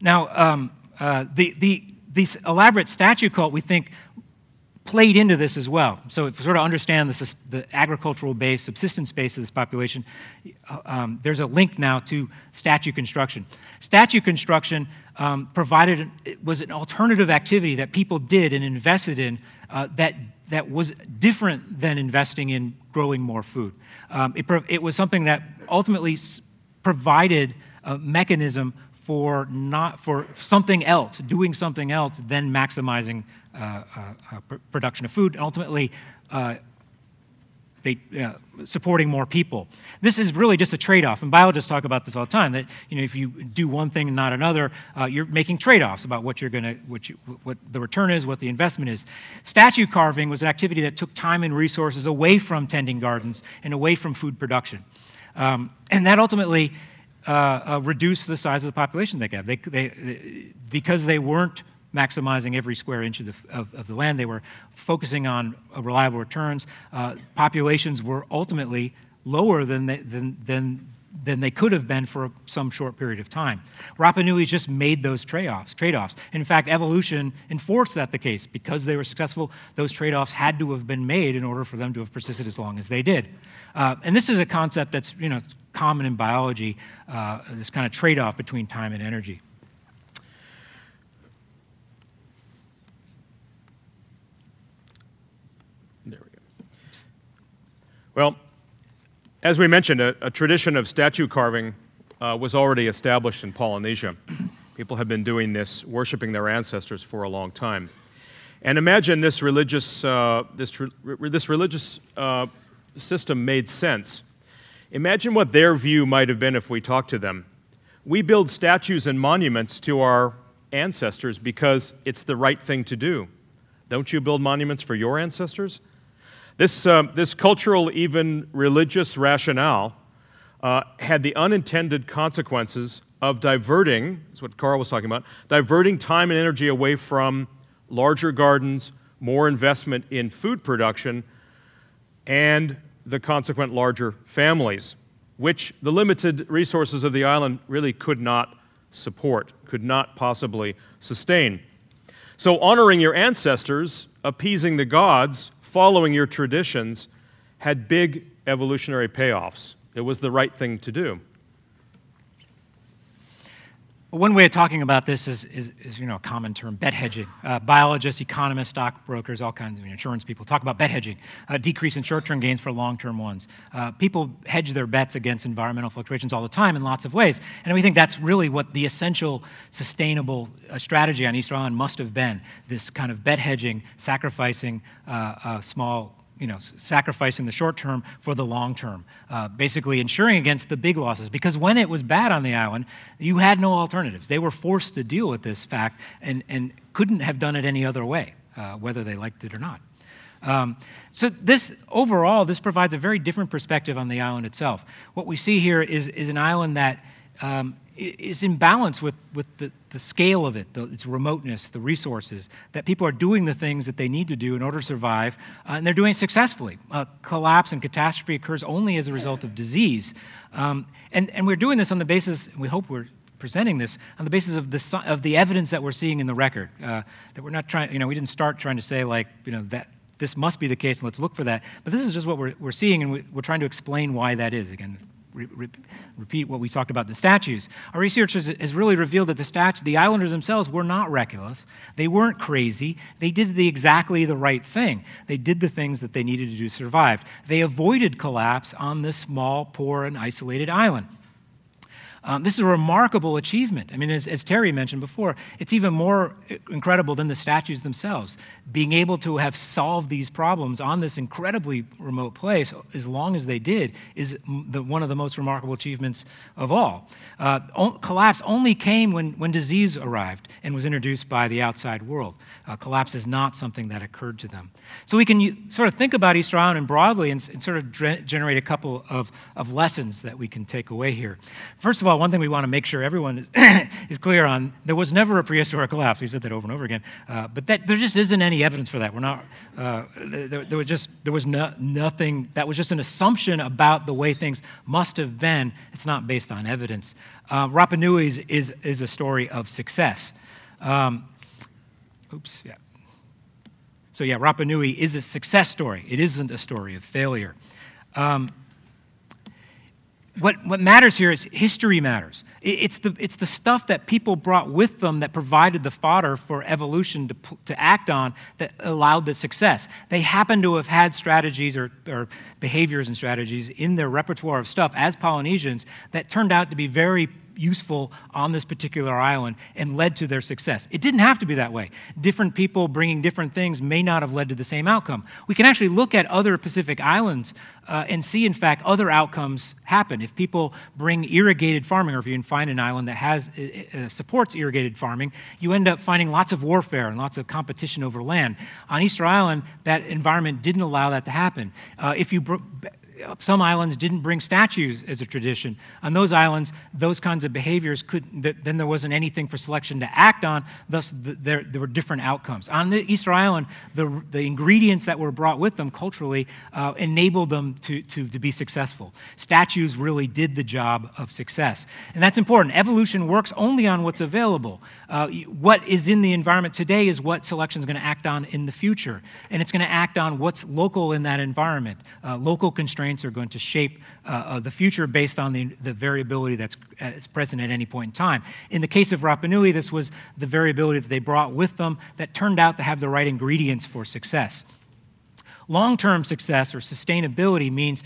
Now, um, uh, the, the, this elaborate statue cult, we think, played into this as well. So, if you sort of understand the, the agricultural base, subsistence base of this population, uh, um, there's a link now to statue construction. Statue construction um, provided was an alternative activity that people did and invested in uh, that that was different than investing in growing more food. Um, it, it was something that ultimately provided a mechanism for not for something else, doing something else, than maximizing uh, uh, uh production of food, and ultimately uh, they, uh, supporting more people. This is really just a trade-off, and biologists talk about this all the time. That you know, if you do one thing and not another, uh, you're making trade-offs about what you're going to, what, you, what the return is, what the investment is. Statue carving was an activity that took time and resources away from tending gardens and away from food production, um, and that ultimately uh, uh reduced the size of the population they have. They, they, because they weren't maximizing every square inch of the, of, of the land. They were focusing on uh, reliable returns. Uh, populations were ultimately lower than they, than, than, than they could have been for some short period of time. Rapa Nui just made those trade-offs. Trade-offs. In fact, evolution enforced that the case because they were successful. Those trade-offs had to have been made in order for them to have persisted as long as they did. Uh, and this is a concept that's you know common in biology. Uh, this kind of trade-off between time and energy. Well, as we mentioned, a, a tradition of statue carving uh, was already established in Polynesia. People have been doing this, worshiping their ancestors for a long time. And imagine this religious, uh, this, this religious uh, system made sense. Imagine what their view might have been if we talked to them. We build statues and monuments to our ancestors because it's the right thing to do. Don't you build monuments for your ancestors? This, uh, this cultural, even religious rationale uh, had the unintended consequences of diverting, that's what Carl was talking about, diverting time and energy away from larger gardens, more investment in food production, and the consequent larger families, which the limited resources of the island really could not support, could not possibly sustain. So, honoring your ancestors, appeasing the gods, following your traditions had big evolutionary payoffs. It was the right thing to do. One way of talking about this is, is, is you know, a common term, bet hedging. Uh, biologists, economists, stockbrokers, all kinds of insurance people talk about bet hedging, a decrease in short-term gains for long-term ones. Uh, people hedge their bets against environmental fluctuations all the time in lots of ways. And we think that's really what the essential sustainable uh, strategy on Easter Island must have been, this kind of bet hedging, sacrificing uh, small you know, sacrificing the short term for the long term, uh, basically insuring against the big losses. Because when it was bad on the island, you had no alternatives. They were forced to deal with this fact and, and couldn't have done it any other way, uh, whether they liked it or not. Um, so this overall, this provides a very different perspective on the island itself. What we see here is, is an island that um, is in balance with, with the, the scale of it, the, its remoteness, the resources, that people are doing the things that they need to do in order to survive, uh, and they're doing it successfully. Uh, collapse and catastrophe occurs only as a result of disease. Um, and, and we're doing this on the basis, we hope we're presenting this on the basis of the, of the evidence that we're seeing in the record. Uh, that we're not trying, you know, we didn't start trying to say, like, you know, that this must be the case and let's look for that. But this is just what we're, we're seeing, and we, we're trying to explain why that is. Again, re- re- repeat what we talked about the statues. Our research has, has really revealed that the the islanders themselves were not reckless. They weren't crazy. They did the exactly the right thing. They did the things that they needed to do to survive. They avoided collapse on this small, poor, and isolated island. Um, this is a remarkable achievement. I mean, as, as, Terry mentioned before, it's even more incredible than the statues themselves. Being able to have solved these problems on this incredibly remote place, as long as they did, is the, one of the most remarkable achievements of all. Uh, collapse only came when, when disease arrived and was introduced by the outside world. Uh, collapse is not something that occurred to them. So we can sort of think about Easter Island broadly and, and sort of generate a couple of, of lessons that we can take away here. First of all, all, one thing we want to make sure everyone is, is clear on there was never a prehistoric collapse. We've said that over and over again. Uh, but that, there just isn't any evidence for that. We're not, uh, there, there, was just, there was no, nothing, that was just an assumption about the way things must have been. It's not based on evidence. Uh, Rapa Nui is, is, is, a story of success. Um, oops, yeah. So, yeah, Rapa Nui is a success story. It isn't a story of failure. Um, what, what matters here is history matters. It's the, it's the stuff that people brought with them that provided the fodder for evolution to, to act on that allowed the success. They happen to have had strategies or, or behaviors and strategies in their repertoire of stuff as Polynesians that turned out to be very useful on this particular island and led to their success. It didn't have to be that way. Different people bringing different things may not have led to the same outcome. We can actually look at other Pacific islands uh, and see, in fact, other outcomes happen. If people bring irrigated farming, or if you can find an island that has uh, uh supports irrigated farming, you end up finding lots of warfare and lots of competition over land. On Easter Island, that environment didn't allow that to happen. Uh, if you br- some islands didn't bring statues as a tradition. On those islands, those kinds of behaviors could, then there wasn't anything for selection to act on, thus, there, there were different outcomes. On the Easter Island, the, the ingredients that were brought with them culturally uh, enabled them to, to, to be successful. Statues really did the job of success. And that's important. Evolution works only on what's available. Uh, what is in the environment today is what selection is going to act on in the future. And it's going to act on what's local in that environment, uh, local constraints are going to shape uh, uh, the future based on the, the variability that's, uh, present at any point in time. In the case of Rapa Nui, this was the variability that they brought with them that turned out to have the right ingredients for success. Long term success or sustainability means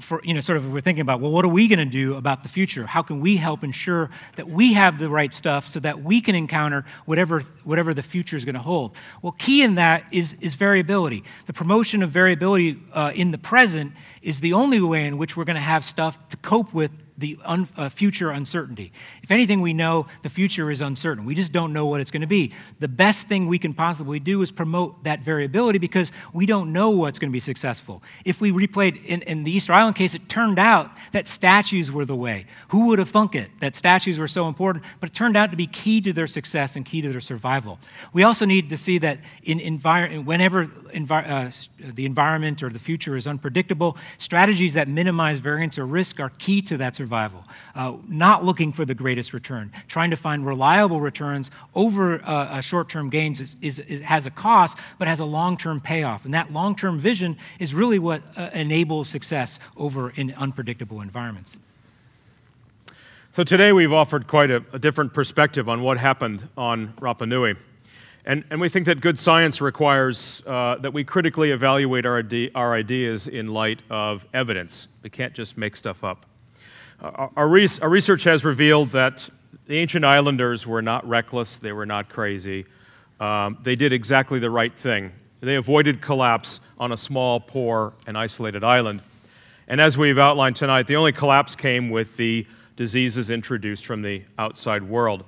for, you know, sort of we're thinking about, well, what are we going to do about the future? How can we help ensure that we have the right stuff so that we can encounter whatever, whatever the future is going to hold? Well, key in that is, is variability. The promotion of variability uh, in the present is the only way in which we're going to have stuff to cope with the un, uh, future uncertainty. If anything, we know the future is uncertain. We just don't know what it's going to be. The best thing we can possibly do is promote that variability because we don't know what's going to be successful. If we replayed in, in the Easter Island case, it turned out that statues were the way. Who would have thunk it that statues were so important? But it turned out to be key to their success and key to their survival. We also need to see that in envir- whenever envi- uh, the environment or the future is unpredictable, strategies that minimize variance or risk are key to that survival survival, uh, not looking for the greatest return, trying to find reliable returns over uh, uh short term gains is, is, is, has a cost, but has a long term payoff. And that long term vision is really what uh, enables success over in unpredictable environments. So today we've offered quite a, a different perspective on what happened on Rapa Nui. And, and, we think that good science requires uh, that we critically evaluate our, our, ideas in light of evidence. We can't just make stuff up. Our, our, research has revealed that the ancient islanders were not reckless, they were not crazy. Um, they did exactly the right thing. They avoided collapse on a small, poor, and isolated island. And as we've outlined tonight, the only collapse came with the diseases introduced from the outside world.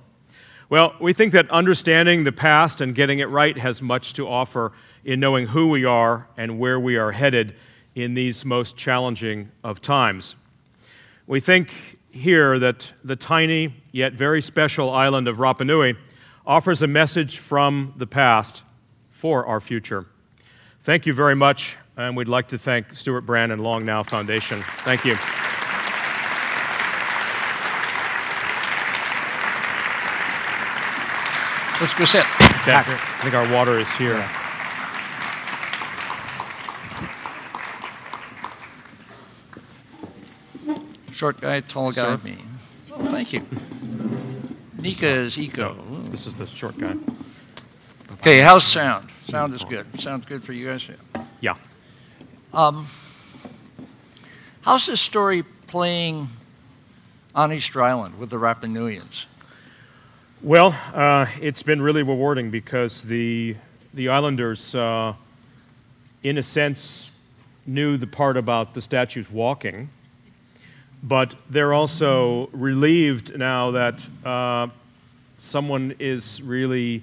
Well, we think that understanding the past and getting it right has much to offer in knowing who we are and where we are headed in these most challenging of times. We think here that the tiny yet very special island of Rapa Nui offers a message from the past for our future. Thank you very much, and we'd like to thank Stewart Brand and Long Now Foundation. Thank you. Let's go sit. Okay. I think our water is here. Yeah. Short guy, tall guy, me. Oh, thank you. Nika is eco. This is the short guy. Okay, how's sound? Sound is good. Sounds good for you guys? Yeah. Um, how's this story playing on Easter Island with the Rapa Nuians? Well, uh, it's been really rewarding because the, the islanders, uh, in a sense, knew the part about the statues walking but they're also relieved now that uh, someone is really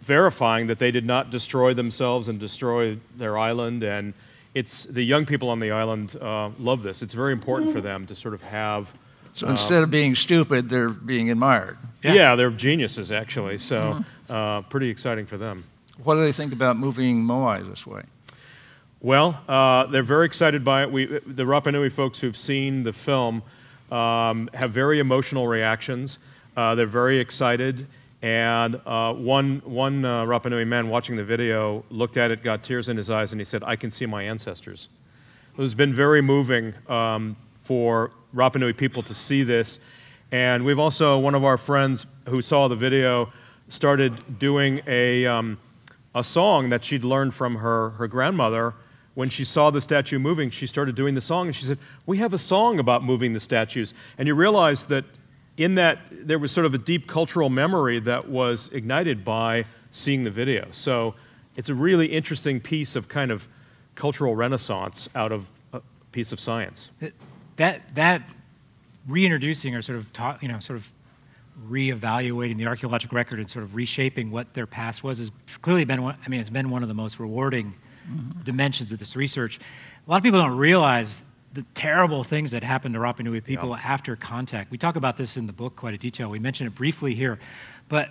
verifying that they did not destroy themselves and destroy their island. And it's the young people on the island uh, love this. It's very important for them to sort of have. So instead of being stupid, they're being admired. Yeah, yeah they're geniuses actually. So mm-hmm. uh, pretty exciting for them. What do they think about moving Moai this way? Well, uh, they're very excited by it. We, the Rapa Nui folks who've seen the film um, have very emotional reactions. Uh, they're very excited. And uh, one, one uh, Rapa Nui man watching the video looked at it, got tears in his eyes, and he said, I can see my ancestors. It has been very moving um, for Rapa Nui people to see this. And we've also, one of our friends who saw the video started doing a, um, a song that she'd learned from her, her grandmother when she saw the statue moving, she started doing the song and she said, We have a song about moving the statues. And you realize that in that there was sort of a deep cultural memory that was ignited by seeing the video. So it's a really interesting piece of kind of cultural renaissance out of a piece of science. That that reintroducing or sort of ta- you know sort of reevaluating the archaeological record and sort of reshaping what their past was has clearly been one, I mean it's been one of the most rewarding mm-hmm. dimensions of this research. A lot of people don't realize the terrible things that happened to Rapa Nui people yeah. after contact. We talk about this in the book quite a detail. We mention it briefly here, but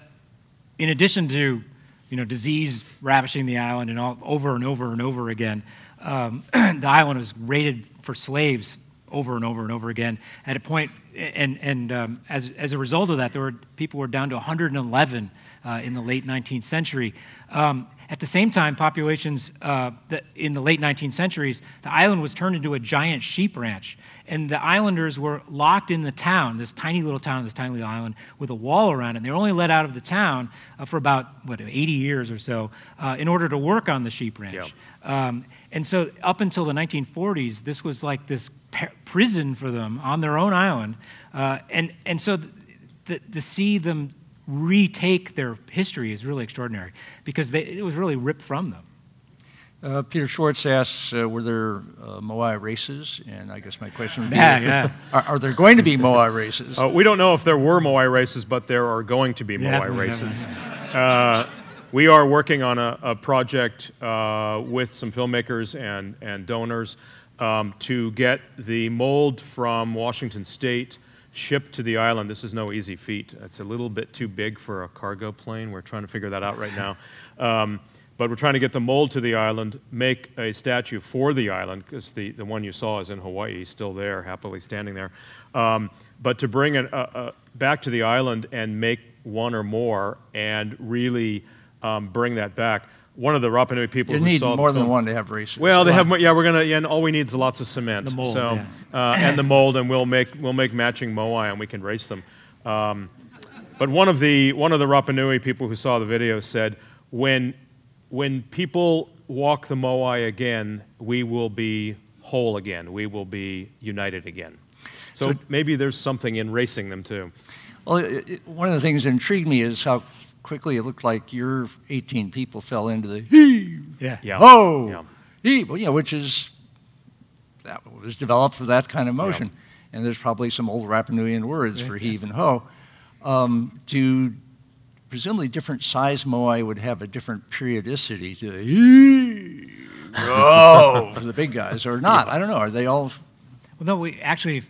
in addition to you know disease ravishing the island and all over and over and over again, um, the island was raided for slaves over and over and over again. At a point, and and um, as as a result of that, there were people were down to 111 uh, in the late 19th century. Um, at the same time, populations uh, the, in the late 19th centuries, the island was turned into a giant sheep ranch. And the islanders were locked in the town, this tiny little town, this tiny little island, with a wall around it. And they were only let out of the town uh, for about, what, 80 years or so uh, in order to work on the sheep ranch. Yeah. Um, and so, up until the 1940s, this was like this prison for them on their own island. Uh, and, and so, to see them retake their history is really extraordinary because they, it was really ripped from them. Uh, Peter Schwartz asks, uh, were there uh, Moai races? And I guess my question would be, yeah, yeah. Are, are, there going to be Moai races? Uh, we don't know if there were Moai races, but there are going to be Moai yeah, races. Uh, we are working on a, a project uh, with some filmmakers and, and donors um, to get the mold from Washington State shipped to the island. This is no easy feat. It's a little bit too big for a cargo plane. We're trying to figure that out right now. Um, but we're trying to get the mold to the island, make a statue for the island, because the, the one you saw is in Hawaii, still there, happily standing there. Um, but to bring it uh, uh, back to the island and make one or more and really um, bring that back one of the Rapa Nui people you who need saw more the than one to have races. Well, they have yeah. We're gonna yeah, and all we need is lots of cement. The mold, so yeah. uh, and the mold, and we'll make we'll make matching moai, and we can race them. Um, but one of the one of the Rapa Nui people who saw the video said, when when people walk the moai again, we will be whole again. We will be united again. So, so maybe there's something in racing them too. Well, it, one of the things that intrigued me is how quickly it looked like your 18 people fell into the he, yeah, yeah, oh, yeah. he, well, yeah, which is that was developed for that kind of motion. Yeah. And there's probably some old Rapanuian words yeah, for heave and ho. Um, to presumably different size moai would have a different periodicity to the he, oh, for the big guys, or not. I don't know. Are they all? Well, no. We actually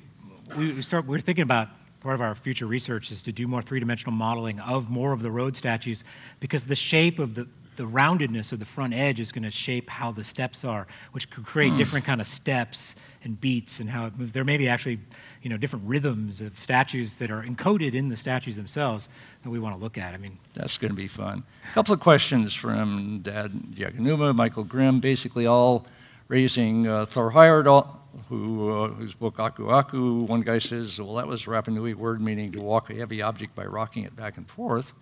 we start. We're thinking about part of our future research is to do more three-dimensional modeling of more of the road statues because the shape of the, the roundedness of the front edge is going to shape how the steps are, which could create mm. different kind of steps and beats and how it moves. There may be actually, you know, different rhythms of statues that are encoded in the statues themselves that we want to look at. I mean, that's going to be fun. A couple of questions from Dad Yaganuma, Michael Grimm, basically all raising uh, Thor Heyerdahl who, uh, whose book Aku Aku, one guy says, well, that was Rapa Nui word meaning to walk a heavy object by rocking it back and forth.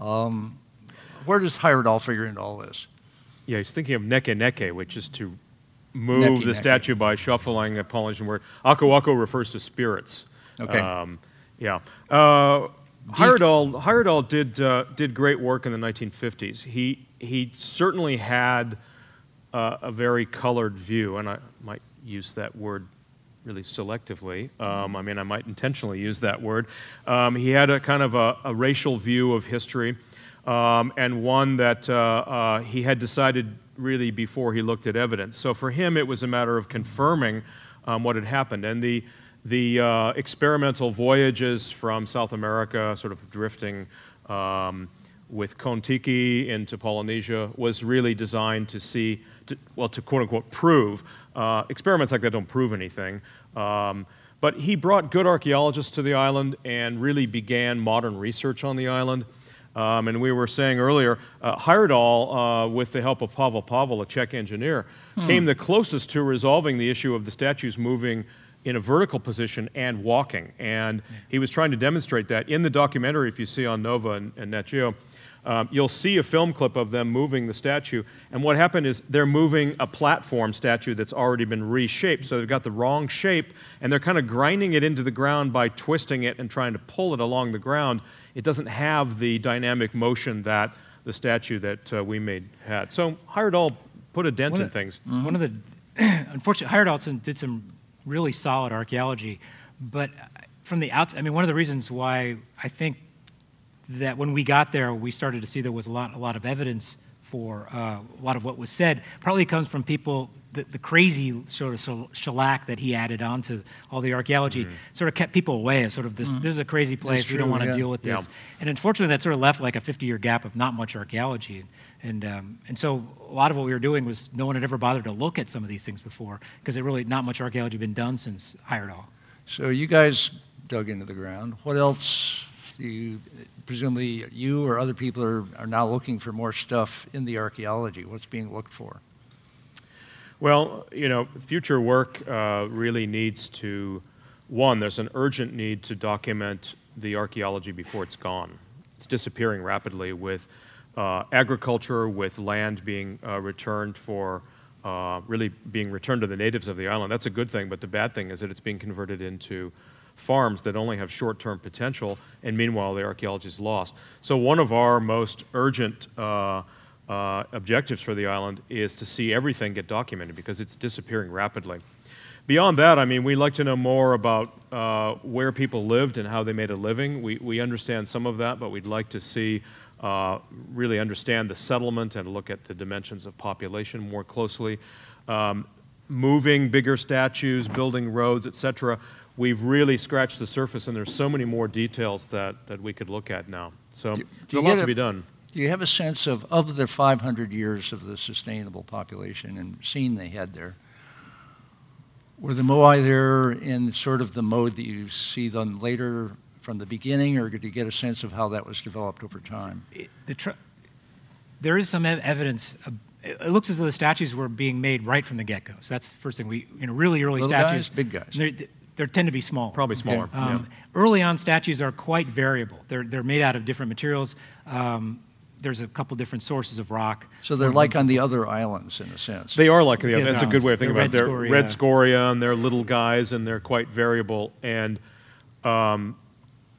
Um, where does Heyerdahl figure into all this? Yeah, he's thinking of neke neke, which is to move neki, the neki. statue by shuffling a Polynesian word. Aku Aku refers to spirits. Okay. Um, yeah. Uh, Heyerdahl, Heyerdahl did, uh, did great work in the 1950s. He, he certainly had uh, a very colored view, and I might use that word really selectively. Um, I mean, I might intentionally use that word. Um, he had a kind of a, a racial view of history, um, and one that uh, uh, he had decided really before he looked at evidence. So for him, it was a matter of confirming um, what had happened. And the, the uh, experimental voyages from South America, sort of drifting um, with Kon-Tiki into Polynesia, was really designed to see to, well, to quote unquote prove. Uh, experiments like that don't prove anything. Um, but he brought good archaeologists to the island and really began modern research on the island. Um, and we were saying earlier, uh, Heyerdahl, uh, with the help of Pavel Pavel, a Czech engineer, hmm. came the closest to resolving the issue of the statues moving in a vertical position and walking. And he was trying to demonstrate that in the documentary, if you see on Nova and, and Nat Geo, Um, you'll see a film clip of them moving the statue, and what happened is they're moving a platform statue that's already been reshaped. So they've got the wrong shape, and they're kind of grinding it into the ground by twisting it and trying to pull it along the ground. It doesn't have the dynamic motion that the statue that uh, we made had. So Heyerdahl put a dent One in of- things. One of the, unfortunately, Heyerdahl did some really solid archaeology, but from the outside, I mean, one of the reasons why I think that when we got there, we started to see there was a lot, a lot of evidence for uh, a lot of what was said. Probably comes from people, the, the crazy sort of shellac that he added onto all the archaeology sort of kept people away. Sort of this, this is a crazy place. we don't want to yeah. deal with this. Yeah. And unfortunately, that sort of left like a 50-year gap of not much archaeology. And, um, and so a lot of what we were doing was no one had ever bothered to look at some of these things before because it really not much archaeology had been done since Heyerdahl. So you guys dug into the ground. What else do you, presumably you or other people are, are now looking for more stuff in the archaeology? What's being looked for? Well, you know, future work uh, really needs to, one, there's an urgent need to document the archaeology before it's gone. It's disappearing rapidly with uh, agriculture, with land being uh, returned for, uh, really being returned to the natives of the island. That's a good thing, but the bad thing is that it's being converted into farms that only have short-term potential, and meanwhile the archaeology is lost. So one of our most urgent uh, uh, objectives for the island is to see everything get documented because it's disappearing rapidly. Beyond that, I mean, we'd like to know more about uh, where people lived and how they made a living. We, we understand some of that, but we'd like to see, uh, really understand the settlement and look at the dimensions of population more closely. Um, moving bigger statues, building roads, etc. We've really scratched the surface, and there's so many more details that, that we could look at now. So Do- there's a lot get to be done. Do you have a sense of, of the 500 years of the sustainable population and scene they had there? Were the Moai there in sort of the mode that you see them later from the beginning, or did you get a sense of how that was developed over time? it- the tr- there is some ev- evidence. Of, it it looks as though the statues were being made right from the get-go. So that's the first thing. We, you know, really early Little statues. guys, big guys? They they tend to be small. Probably smaller. Um, yeah. Early on, statues are quite variable. They're they're made out of different materials. Um, there's a couple different sources of rock. So they're like on the other islands in a sense. They are like the other. Yeah, That's a good way of thinking about it. They're red scoria. red scoria, and they're little guys, and they're quite variable. And um,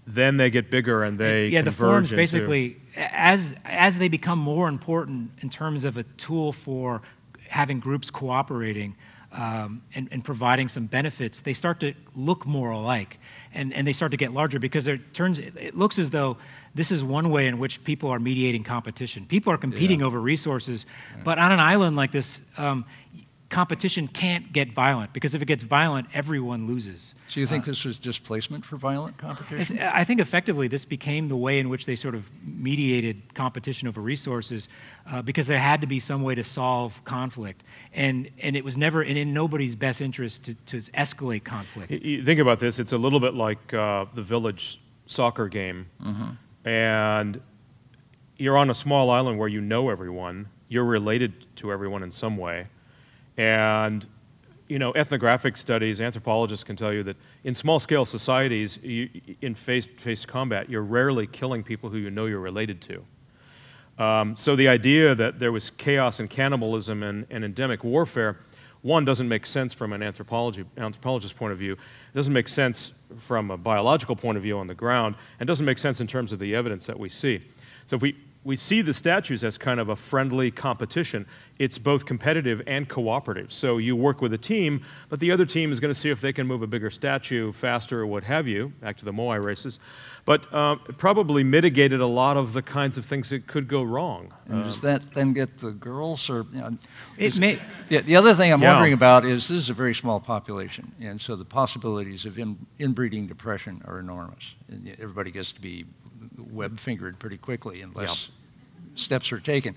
then they get bigger, and they yeah, the converge forms into- basically as as they become more important in terms of a tool for having groups cooperating um, and, and providing some benefits, they start to look more alike, and, and they start to get larger because it turns it, it looks as though this is one way in which people are mediating competition. People are competing over resources, but on an island like this. Um, Competition can't get violent because if it gets violent, everyone loses. So you think this was displacement for violent competition? I think effectively this became the way in which they sort of mediated competition over resources uh, because there had to be some way to solve conflict. And, and it was never and in nobody's best interest to, to escalate conflict. You think about this, it's a little bit like uh, the village soccer game. And you're on a small island where you know everyone, you're related to everyone in some way. And you know, ethnographic studies, anthropologists can tell you that in small scale societies, you, in face to face combat, you're rarely killing people who you know you're related to. Um, so the idea that there was chaos and cannibalism and, and endemic warfare, one doesn't make sense from an anthropology anthropologist's point of view. It doesn't make sense from a biological point of view on the ground, and doesn't make sense in terms of the evidence that we see. So if we we see the statues as kind of a friendly competition. It's both competitive and cooperative. So you work with a team, but the other team is going to see if they can move a bigger statue faster or what have you, back to the Moai races. But um, probably mitigated a lot of the kinds of things that could go wrong. And does that then get the girls or? You know, It is- may, the, the other thing I'm Yeah. wondering about is this is a very small population, and so the possibilities of in, inbreeding depression are enormous. And everybody gets to be web fingered pretty quickly unless steps are taken.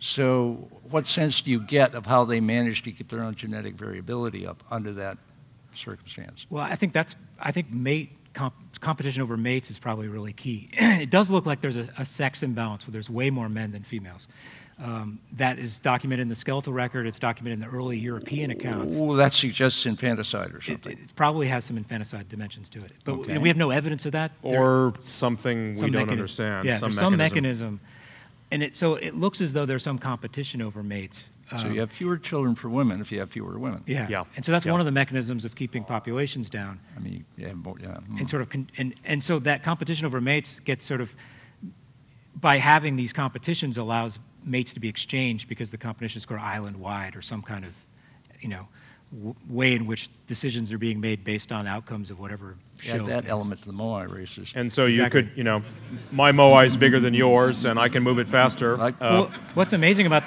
So, what sense do you get of how they manage to keep their own genetic variability up under that circumstance? well, I think that's, I think mate, comp, competition over mates is probably really key. it does look like there's a, a sex imbalance where there's way more men than females. Um, that is documented in the skeletal record. It's documented in the early European accounts. Ooh, that suggests infanticide or something. it probably has some infanticide dimensions to it, but Okay. we have no evidence of that. There- Or something we some don't mechanism- understand. Yeah, some there's some mechanism. mechanism. and it, so it looks as though there's some competition over mates. So Um, you have fewer children for women if you have fewer women. yeah. Yeah. And so that's Yeah. one of the mechanisms of keeping populations down. I mean, yeah, more, yeah. mm. And sort of, con- and, and so that competition over mates gets sort of, by having these competitions allows mates to be exchanged because the competition is sort island wide or some kind of, you know, w- way in which decisions are being made based on outcomes of whatever show. Add that element to the Moai races. And so you Exactly. could, you know, my Moai is bigger than yours, and I can move it faster. Like- Uh, well, what's amazing about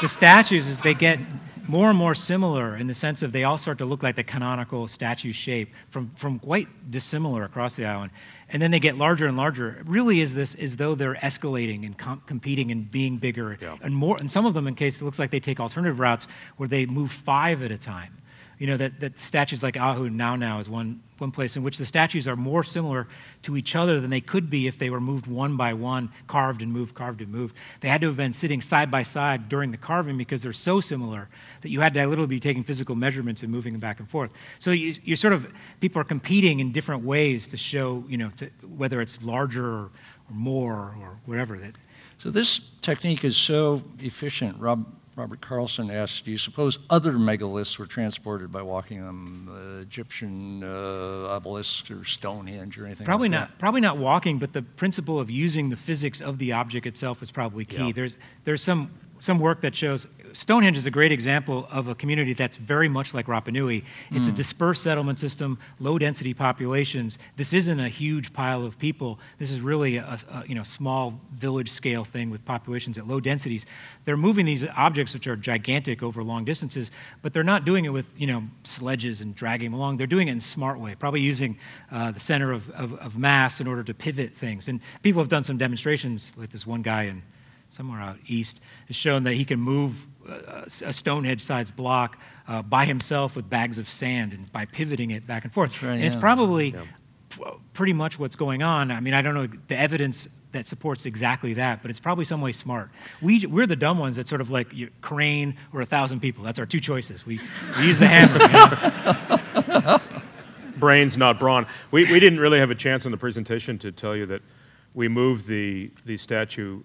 the statues is they get more and more similar in the sense of they all start to look like the canonical statue shape from, from quite dissimilar across the island. And then they get larger and larger. It really is this as though they're escalating and com- competing and being bigger. Yeah. And more, and some of them, in case it looks like they take alternative routes where they move five at a time. You know, that, that statues like Ahu Nau Nau is one, one place in which the statues are more similar to each other than they could be if they were moved one by one, carved and moved, carved and moved. They had to have been sitting side by side during the carving because they're so similar that you had to literally be taking physical measurements and moving them back and forth. So you, you're sort of, people are competing in different ways to show, you know, to, whether it's larger or, or more or whatever. That, So this technique is so efficient. Rob, Robert Carlson asked, do you suppose other megaliths were transported by walking them, uh, Egyptian uh, obelisks or Stonehenge or anything Probably like not. Probably not walking, but the principle of using the physics of the object itself is probably key. Yeah. There's there's some some work that shows Stonehenge is a great example of a community that's very much like Rapa Nui. It's a dispersed settlement system, low density populations. This isn't a huge pile of people. This is really a, a you know small village scale thing with populations at low densities. They're moving these objects which are gigantic over long distances, but they're not doing it with you know sledges and dragging them along. They're doing it in a smart way, probably using uh, the center of, of, of mass in order to pivot things. And people have done some demonstrations, like this one guy in somewhere out east has shown that he can move a Stonehenge-sized block uh, by himself with bags of sand and by pivoting it back and forth. right, and it's yeah. probably p- pretty much what's going on. I mean, I don't know the evidence that supports exactly that, but it's probably some way smart. We, we're the dumb ones that sort of like you, crane or a thousand people. That's our two choices. We, we use the hammer. you know? brains, not brawn. We, we didn't really have a chance in the presentation to tell you that we moved the, the statue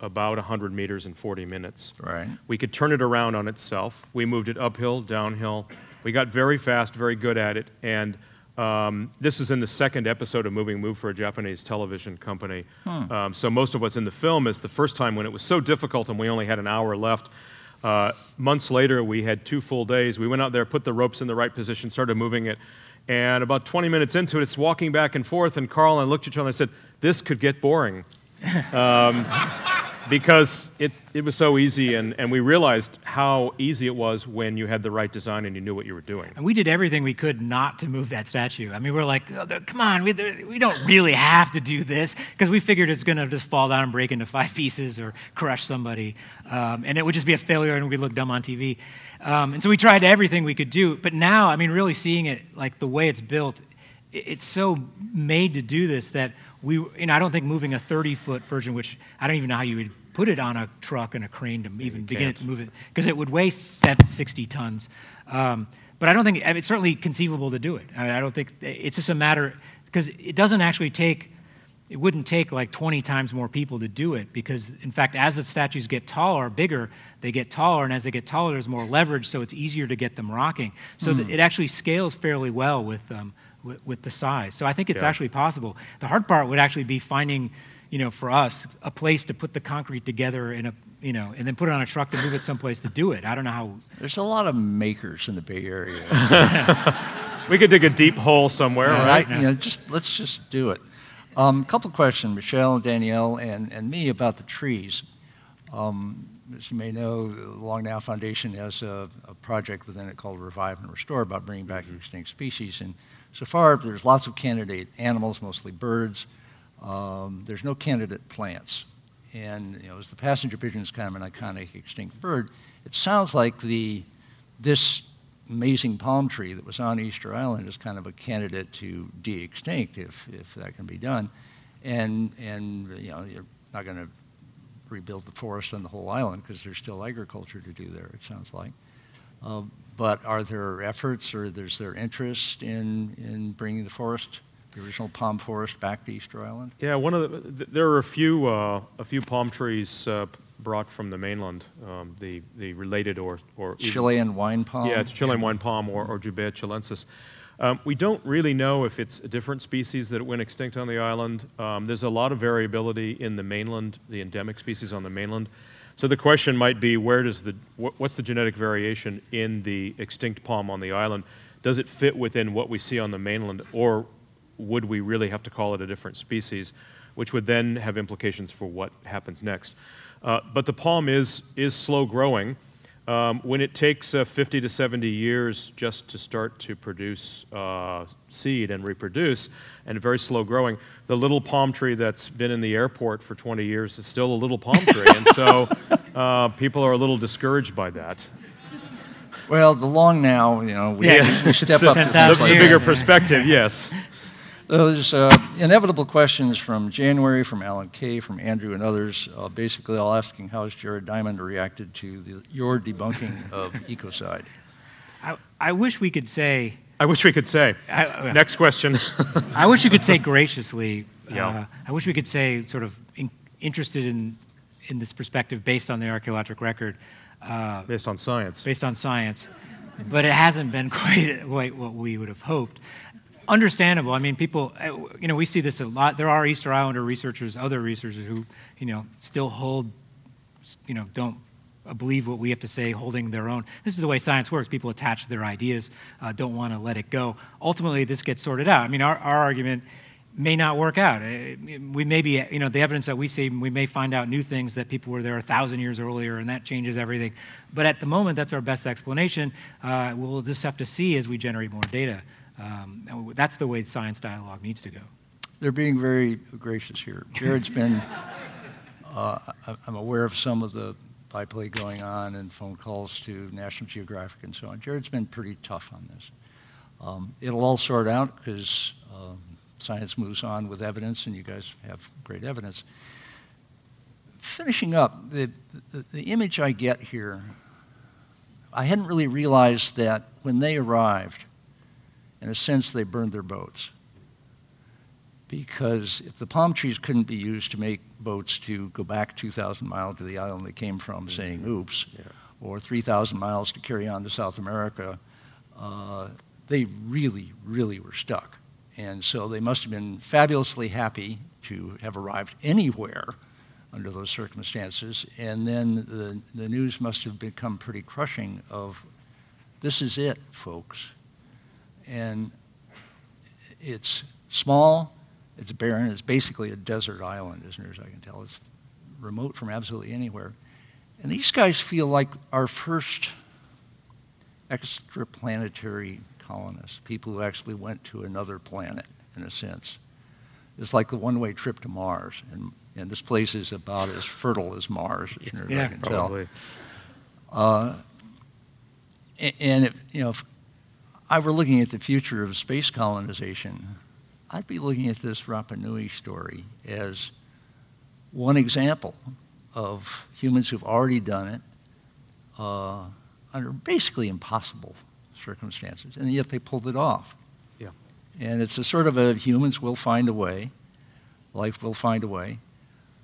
about 100 meters in 40 minutes. Right. We could turn it around on itself. We moved it uphill, downhill. We got very fast, very good at it. And um, this is in the second episode of Moving Move for a Japanese television company. Um, so most of what's in the film is the first time when it was so difficult and we only had an hour left. Uh, months later, we had two full days. We went out there, put the ropes in the right position, started moving it. And about 20 minutes into it, it's walking back and forth. And Carl and I looked at each other and I said, This could get boring because it, it was so easy, and, and we realized how easy it was when you had the right design and you knew what you were doing. And we did everything we could not to move that statue. I mean, we're like, oh, come on, we, we don't really have to do this because we figured it's going to just fall down and break into five pieces or crush somebody. Um, and it would just be a failure and we'd look dumb on TV. Um, and so we tried everything we could do. But now, I mean, really seeing it like the way it's built, it's so made to do this that we, you know, I don't think moving a 30 foot version, which I don't even know how you would put it on a truck and a crane to even begin it to move it, because it would weigh seven- 60 tons. Um, but I don't think, I mean, it's certainly conceivable to do it. I, mean, I don't think, it's just a matter, because it doesn't actually take, it wouldn't take like 20 times more people to do it, because in fact, as the statues get taller, bigger, they get taller, and as they get taller, there's more leverage, so it's easier to get them rocking. So that it actually scales fairly well with, um, with, with the size. So I think it's Yeah. actually possible. The hard part would actually be finding, you know, for us, a place to put the concrete together in a, you know, and then put it on a truck to move it someplace to do it. I don't know how. There's a lot of makers in the Bay Area. We could dig a deep hole somewhere, And right? I- you know, just let's just do it. A um, couple questions, Michelle Danielle and, and me about the trees. Um, as you may know, the Long Now Foundation has a, a project within it called Revive and Restore about bringing back extinct species. And so far, there's lots of candidate animals, mostly birds. Um, there's no candidate plants. And you know, as the passenger pigeon is kind of an iconic extinct bird, it sounds like the this amazing palm tree that was on Easter Island is kind of a candidate to de-extinct if, if that can be done. And, and you know, you're not going to rebuild the forest on the whole island because there's still agriculture to do there, it sounds like. Uh, but are there efforts or is there interest in, in bringing the forest the original palm forest back to Easter Island? Yeah, one of the, th- there are a few, uh, a few palm trees uh, brought from the mainland, um, the, the related or, or even- Chilean wine palm? Yeah, it's Chilean wine palm or, or Jubaea chilensis. Um, we don't really know if it's a different species that went extinct on the island. Um, there's a lot of variability in the mainland, the endemic species on the mainland. So the question might be, where does the wh- what's the genetic variation in the extinct palm on the island? Does it fit within what we see on the mainland, or would we really have to call it a different species, which would then have implications for what happens next? Uh, but the palm is is slow growing. Um, when it takes uh, 50 to 70 years just to start to produce uh, seed and reproduce, and very slow growing, the little palm tree that's been in the airport for 20 years is still a little palm tree. and so uh, people are a little discouraged by that. Well, the long now, you know, we, Yeah. we step up to The, things the bigger perspective, yes. Those uh, inevitable questions from January, from Alan Kay, from Andrew, and others, uh, basically all asking how has Jared Diamond reacted to the, your debunking of ecocide? I, I wish we could say, I wish we could say. I, Next question. I wish we could say graciously. Yeah. Uh, I wish we could say sort of in, interested in in this perspective based on the archaeological record, uh, Based on science. based on science, but it hasn't been quite, quite what we would have hoped. Understandable. I mean, people, uh, you know, we see this a lot. There are Easter Islander researchers, other researchers who, you know, still hold, you know, don't believe what we have to say, holding their own. This is the way science works. People attach their ideas, uh, don't want to let it go. Ultimately, this gets sorted out. I mean, our, our argument may not work out. Uh, We may be, you know, the evidence that we see, we may find out new things that people were there a thousand years earlier, and that changes everything. But at the moment, that's our best explanation. Uh, we'll just have to see as we generate more data. Um, that's the way science dialogue needs to go. They're being very gracious here. Jared's been, uh, I'm aware of some of the byplay going on and phone calls to National Geographic and so on. Jared's been pretty tough on this. Um, it'll all sort out because um, science moves on with evidence, and you guys have great evidence. Finishing up, the, the, the image I get here, I hadn't really realized that when they arrived, in a sense, they burned their boats because if the palm trees couldn't be used to make boats to go back 2,000 miles to the island they came from, saying oops, or 3,000 miles to carry on to South America, uh, they really, really were stuck. And so they must have been fabulously happy to have arrived anywhere under those circumstances. And then the, the news must have become pretty crushing of this is it, folks. And it's small, it's barren, it's basically a desert island, as near as I can tell. It's remote from absolutely anywhere. And these guys feel like our first extraplanetary colonists, people who actually went to another planet, in a sense. It's like the one-way trip to Mars, and, and this place is about as fertile as Mars, as near as I Yeah, can tell. Probably. Uh, a- and if, you know, if I were looking at the future of space colonization, I'd be looking at this Rapa Nui story as one example of humans who've already done it uh, under basically impossible circumstances, and yet they pulled it off. Yeah. And it's a sort of a humans will find a way, life will find a way.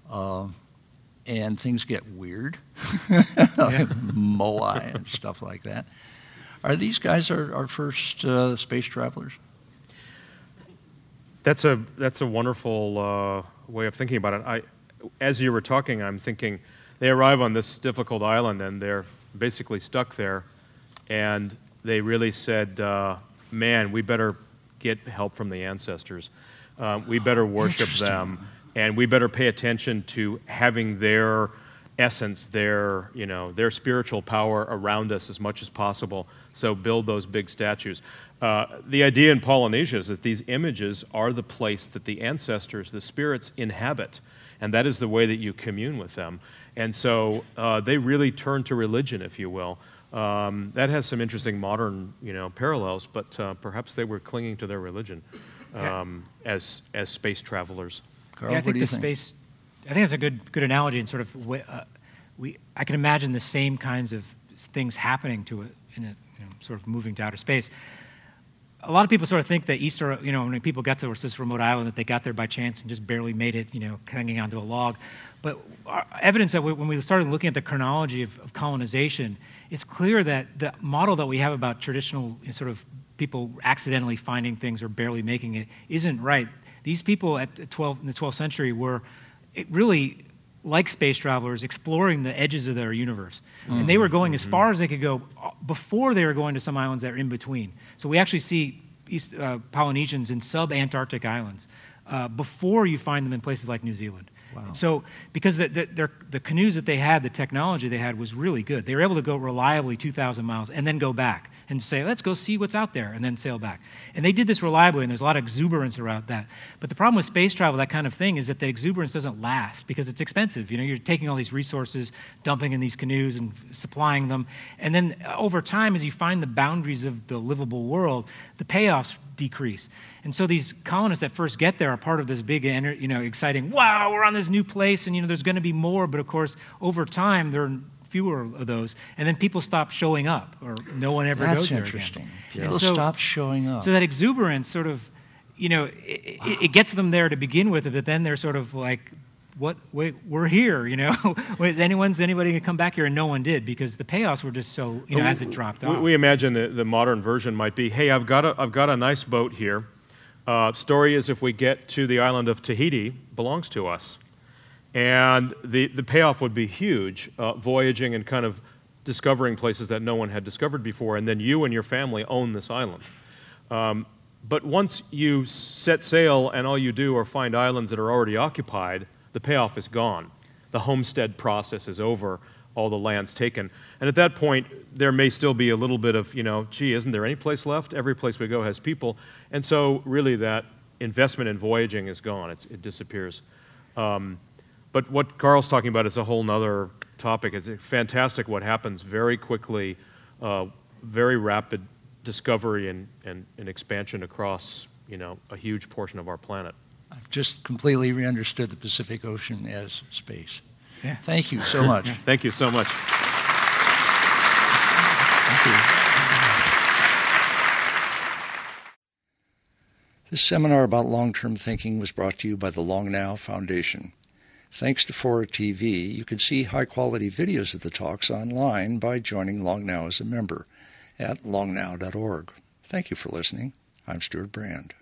Uh, and things get weird, like Moai and stuff like that. Are these guys our, our first uh, space travelers? That's a that's a wonderful uh, way of thinking about it. I, as you were talking, I'm thinking they arrive on this difficult island and they're basically stuck there, and they really said, uh, "Man, we better get help from the ancestors. Um, we better worship them, and we better pay attention to having their." Essence, their you know their spiritual power around us as much as possible. So build those big statues. Uh, the idea in Polynesia is that these images are the place that the ancestors, the spirits, inhabit, and that is the way that you commune with them. And so uh, they really turn to religion, if you will. Um, that has some interesting modern you know parallels, but uh, perhaps they were clinging to their religion Yeah. um, as as space travelers. Carl, yeah, I what think do you the think? space. I think that's a good good analogy and sort of uh, we. I can imagine the same kinds of things happening to it in a you know, sort of moving to outer space. a lot of people sort of think that Easter, you know, when people got to this remote island, that they got there by chance and just barely made it, you know, hanging onto a log. But evidence that we, when we started looking at the chronology of, of, colonization, it's clear that the model that we have about traditional sort of people accidentally finding things or barely making it isn't right. These people at 12, in the 12th century were really like space travelers, exploring the edges of their universe. Mm-hmm. And they were going as mm-hmm. far as they could go uh, before they were going to some islands that are in between. So we actually see East, uh, Polynesians in sub Antarctic islands uh, before you find them in places like New Zealand. Wow. So, because the, the, the, canoes that they had, the technology they had was really good. They were able to go reliably 2,000 miles and then go back and say, let's go see what's out there, and then sail back. And they did this reliably, and there's a lot of exuberance around that. But the problem with space travel, that kind of thing, is that the exuberance doesn't last because it's expensive. You know, you're taking all these resources, dumping in these canoes and supplying them. And then uh, over time, as you find the boundaries of the livable world, the payoffs decrease. And so these colonists that first get there are part of this big, you know, exciting, wow, we're on this new place, and, you know, there's going to be more. But of course, over time, there fewer of those, and then people stop showing up, or no one ever That's goes there interesting. again. People so, stop showing up. So that exuberance sort of, you know, it, wow. it, gets them there to begin with, but then they're sort of like, what? Wait, we're here, you know. Anyone's anybody can come back here, and no one did because the payoffs were just so, you know, as it dropped we, off. We imagine the, the modern version might be, hey, I've got a, I've got a nice boat here. Uh, story is if we get to the island of Tahiti, belongs to us. And the, the payoff would be huge, uh, voyaging and kind of discovering places that no one had discovered before. And then you and your family own this island. Um, but once you set sail and all you do are find islands that are already occupied, the payoff is gone. The homestead process is over, all the land's taken. And at that point, there may still be a little bit of, you know, gee, isn't there any place left? Every place we go has people. And so, really, that investment in voyaging is gone, it's, it disappears. Um, but what Carl's talking about is a whole other topic. It's fantastic what happens very quickly, uh, very rapid discovery and, and, and expansion across you know, a huge portion of our planet. I've just completely re-understood the Pacific Ocean as space. Yeah. Thank you so much. Thank you so much. Thank you. This seminar about long-term thinking was brought to you by the Long Now Foundation. Thanks to Fora TV, you can see high quality videos of the talks online by joining Long Now as a member at longnow.org. Thank you for listening. I'm Stewart Brand.